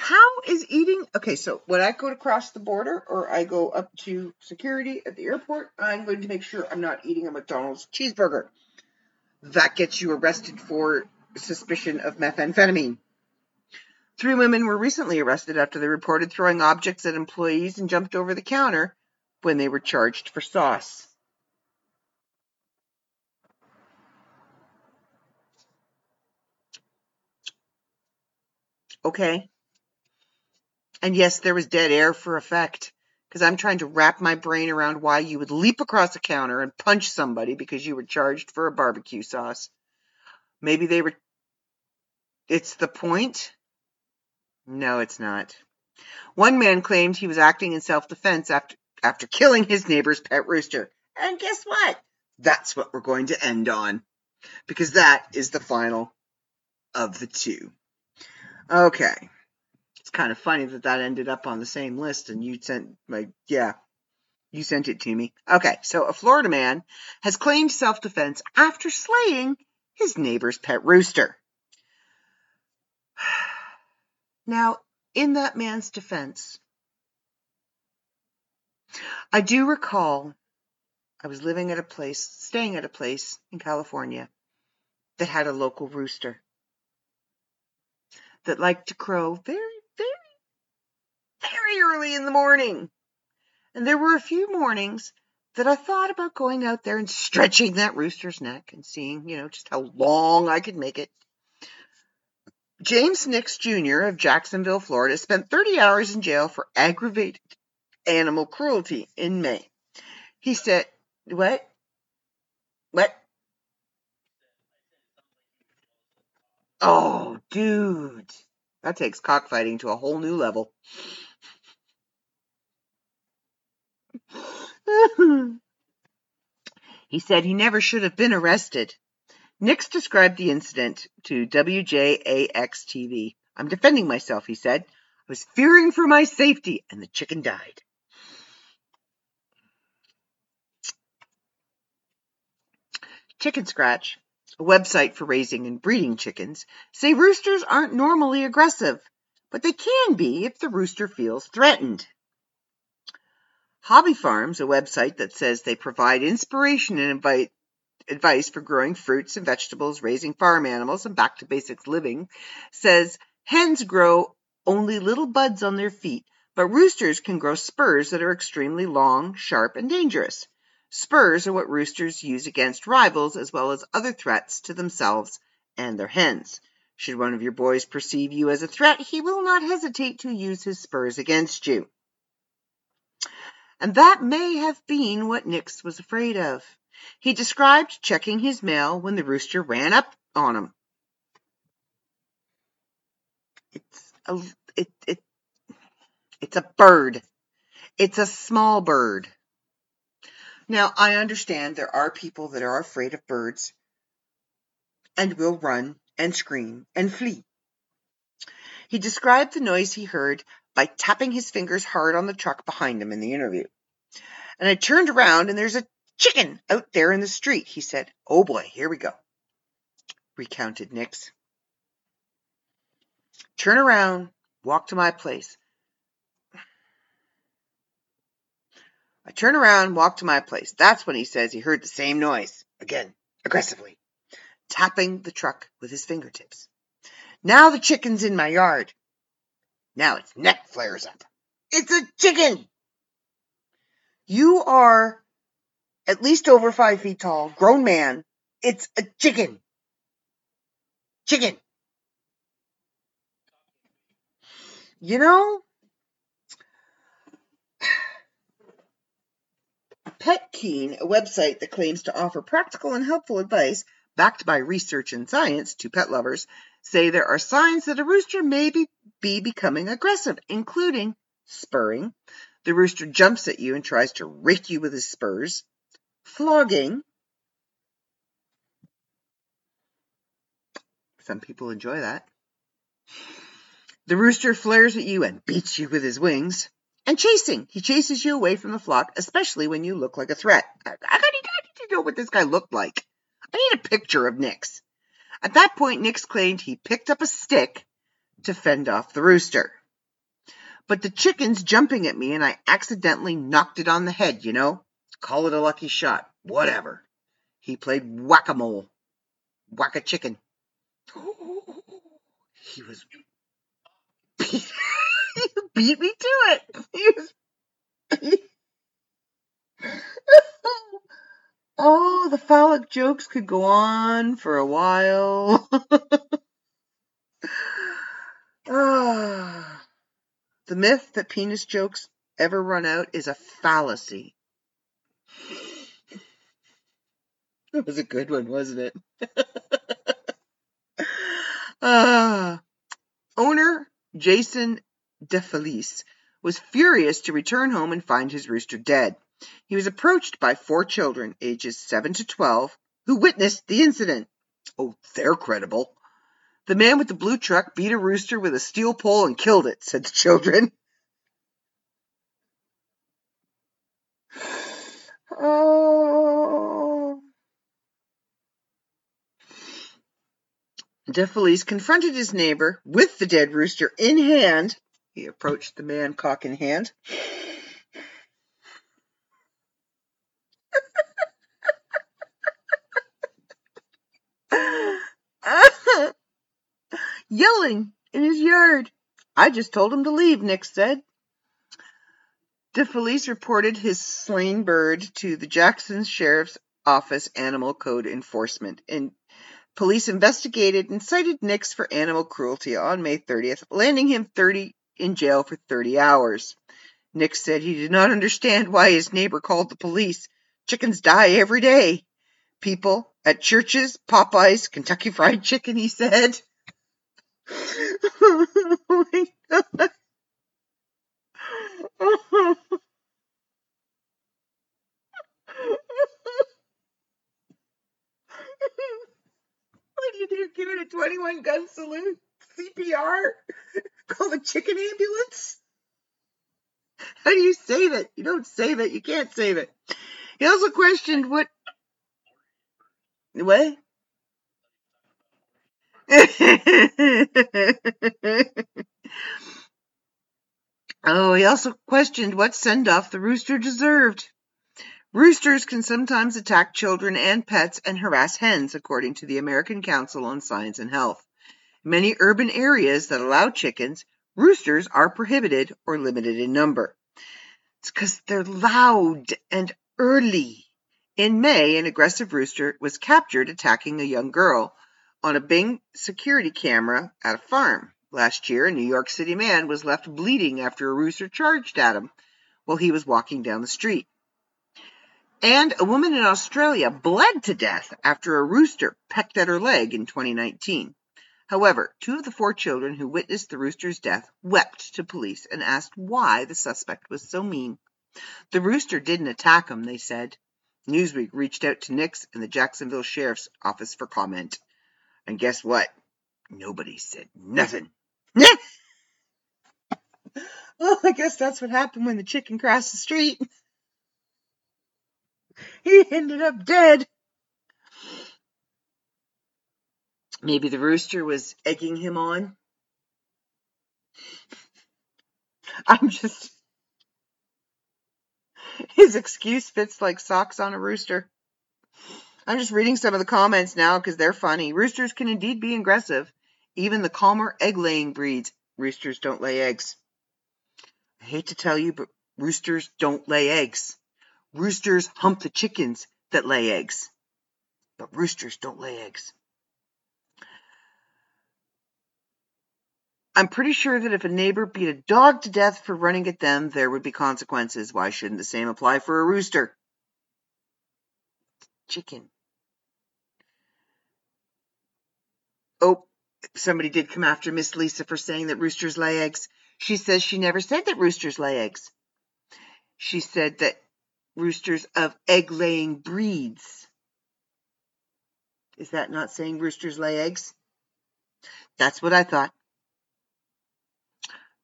How is eating okay? So when I go across the border or I go up to security at the airport, I'm going to make sure I'm not eating a McDonald's cheeseburger. That gets you arrested for suspicion of methamphetamine. Three women were recently arrested after they reported throwing objects at employees and jumped over the counter when they were charged for sauce. Okay. And yes, there was dead air for effect because I'm trying to wrap my brain around why you would leap across a counter and punch somebody because you were charged for a barbecue sauce. Maybe they were. It's the point? No, it's not. One man claimed he was acting in self defense after, after killing his neighbor's pet rooster. And guess what? That's what we're going to end on because that is the final of the two. Okay it's kind of funny that that ended up on the same list and you sent like yeah You sent it to me. Okay, so a Florida man has claimed self defense after slaying his neighbor's pet rooster. *sighs* Now, in that man's defense, I do recall I was living at a place, staying at a place in California that had a local rooster that liked to crow very, early in the morning. And there were a few mornings that I thought about going out there and stretching that rooster's neck and seeing, you know, just how long I could make it. James Nix Jr. of Jacksonville, Florida, spent 30 hours in jail for aggravated animal cruelty in May. He said, What? What? Oh, dude. That takes cockfighting to a whole new level. *laughs* he said he never should have been arrested. Nix described the incident to WJAX TV. I'm defending myself, he said. I was fearing for my safety, and the chicken died. Chicken Scratch, a website for raising and breeding chickens, say roosters aren't normally aggressive, but they can be if the rooster feels threatened. Hobby Farms, a website that says they provide inspiration and invite advice for growing fruits and vegetables, raising farm animals, and back to basics living, says hens grow only little buds on their feet, but roosters can grow spurs that are extremely long, sharp, and dangerous. Spurs are what roosters use against rivals as well as other threats to themselves and their hens. Should one of your boys perceive you as a threat, he will not hesitate to use his spurs against you. And that may have been what Nix was afraid of. He described checking his mail when the rooster ran up on him. It's a it, it it's a bird. It's a small bird. Now, I understand there are people that are afraid of birds and will run and scream and flee. He described the noise he heard by tapping his fingers hard on the truck behind him in the interview. And I turned around and there's a chicken out there in the street, he said. Oh boy, here we go, recounted Nix. Turn around, walk to my place. I turn around, walk to my place. That's when he says he heard the same noise, again, aggressively, tapping the truck with his fingertips. Now the chicken's in my yard. Now its neck flares up. It's a chicken! You are at least over five feet tall, grown man. It's a chicken. Chicken. You know, PetKeen, a website that claims to offer practical and helpful advice backed by research and science to pet lovers, say there are signs that a rooster may be, be becoming aggressive, including spurring. The rooster jumps at you and tries to rake you with his spurs. Flogging. Some people enjoy that. The rooster flares at you and beats you with his wings. And chasing. He chases you away from the flock, especially when you look like a threat. I, I, need to know what this guy looked like. I need a picture of Nix. At that point, Nix claimed he picked up a stick to fend off the rooster. But the chicken's jumping at me and I accidentally knocked it on the head, you know? Call it a lucky shot. Whatever. He played whack-a-mole. Whack a chicken. *laughs* He was beat, *laughs* beat me to it. He was *laughs* Oh, the phallic jokes could go on for a while. Ah, the myth that penis jokes ever run out is a fallacy. That was a good one, wasn't it? *laughs* ah, owner Jason DeFelice was furious to return home and find his rooster dead. He was approached by four children, ages 7 to 12, who witnessed the incident. Oh, they're credible. The man with the blue truck beat a rooster with a steel pole and killed it, said the children. *sighs* Oh. DeFelice confronted his neighbor with the dead rooster in hand. He approached the man, cock in hand. Yelling in his yard. I just told him to leave, Nix said. DeFelice reported his slain bird to the Jackson Sheriff's Office Animal Code Enforcement, and police investigated and cited Nix for animal cruelty on May 30th, landing him 30 in jail for 30 hours. Nix said he did not understand why his neighbor called the police. Chickens die every day. People at churches, Popeyes, Kentucky Fried Chicken, he said. Oh my God. *laughs* what do you do? Give it a 21 gun salute? CPR? Call the chicken ambulance? How do you save it? You don't save it. You can't save it. He also questioned what. What? *laughs* oh, he also questioned what send off the rooster deserved. Roosters can sometimes attack children and pets and harass hens, according to the American Council on Science and Health. In many urban areas that allow chickens, roosters are prohibited or limited in number. It's because they're loud and early. In May, an aggressive rooster was captured attacking a young girl on a Ring security camera at a farm. Last year, a New York City man was left bleeding after a rooster charged at him while he was walking down the street. And a woman in Australia bled to death after a rooster pecked at her leg in 2019. However, two of the four children who witnessed the rooster's death wept to police and asked why the suspect was so mean. The rooster didn't attack him, they said. Newsweek reached out to Nix and the Jacksonville Sheriff's Office for comment. And guess what? Nobody said nothing. *laughs* well, I guess that's what happened when the chicken crossed the street. *laughs* He ended up dead. Maybe the rooster was egging him on. *laughs* I'm just. His excuse fits like socks on a rooster. I'm just reading some of the comments now because they're funny. Roosters can indeed be aggressive. Even the calmer egg laying breeds, roosters don't lay eggs. I hate to tell you, but roosters don't lay eggs. Roosters hump the chickens that lay eggs. But roosters don't lay eggs. I'm pretty sure that if a neighbor beat a dog to death for running at them, there would be consequences. Why shouldn't the same apply for a rooster? Chicken. Oh, somebody did come after Miss Lisa for saying that roosters lay eggs. She says she never said that roosters lay eggs. She said that roosters of egg laying breeds. Is that not saying roosters lay eggs? That's what I thought.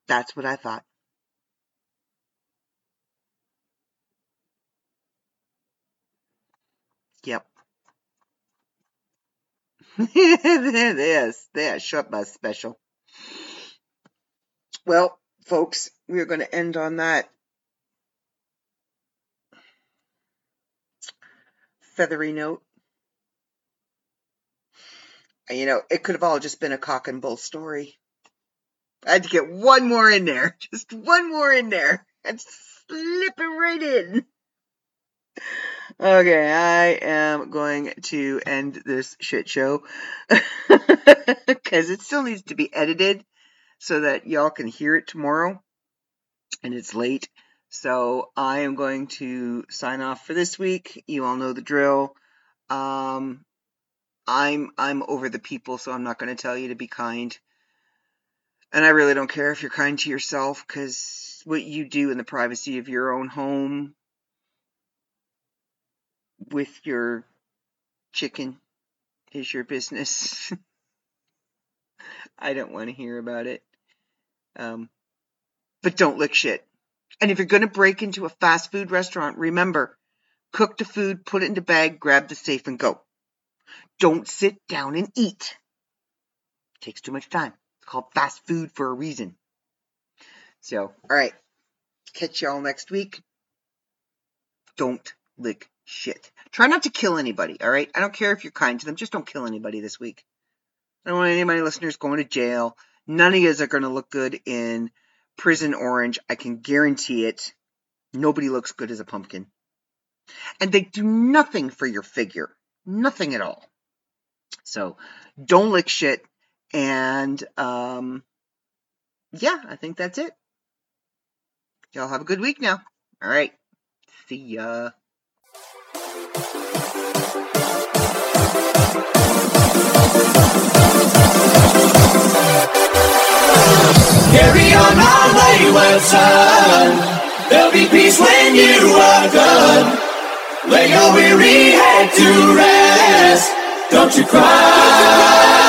That's what I thought. Yep. *laughs* There's there's short bus special. Well, folks, we're going to end on that feathery note. You know, it could have all just been a cock and bull story. I had to get one more in there, *laughs* just one more in there, and slip it right in. Okay, I am going to end this shit show *laughs* because it still needs to be edited so that y'all can hear it tomorrow, and it's late. So I am going to sign off for this week. You all know the drill. Um, I'm I'm over the people, so I'm not going to tell you to be kind. And I really don't care if you're kind to yourself, because what you do in the privacy of your own home with your chicken is your business. *laughs* I don't want to hear about it. Um, but don't lick shit. And if you're going to break into a fast food restaurant, remember Cook the food, put it in the bag, grab the safe, and go. Don't sit down and eat. It takes too much time. It's called fast food for a reason. So, all right. Catch y'all next week. Don't lick shit. Try not to kill anybody, all right? I don't care if you're kind to them. Just don't kill anybody this week. I don't want any of my listeners going to jail. None of you are going to look good in prison orange. I can guarantee it. Nobody looks good as a pumpkin. And they do nothing for your figure. Nothing at all. So don't lick shit. And um, yeah, I think that's it. Y'all have a good week now. All right. See ya. Carry on wayward son. There'll be peace when you are gone. Lay your weary head to rest. Don't you cry.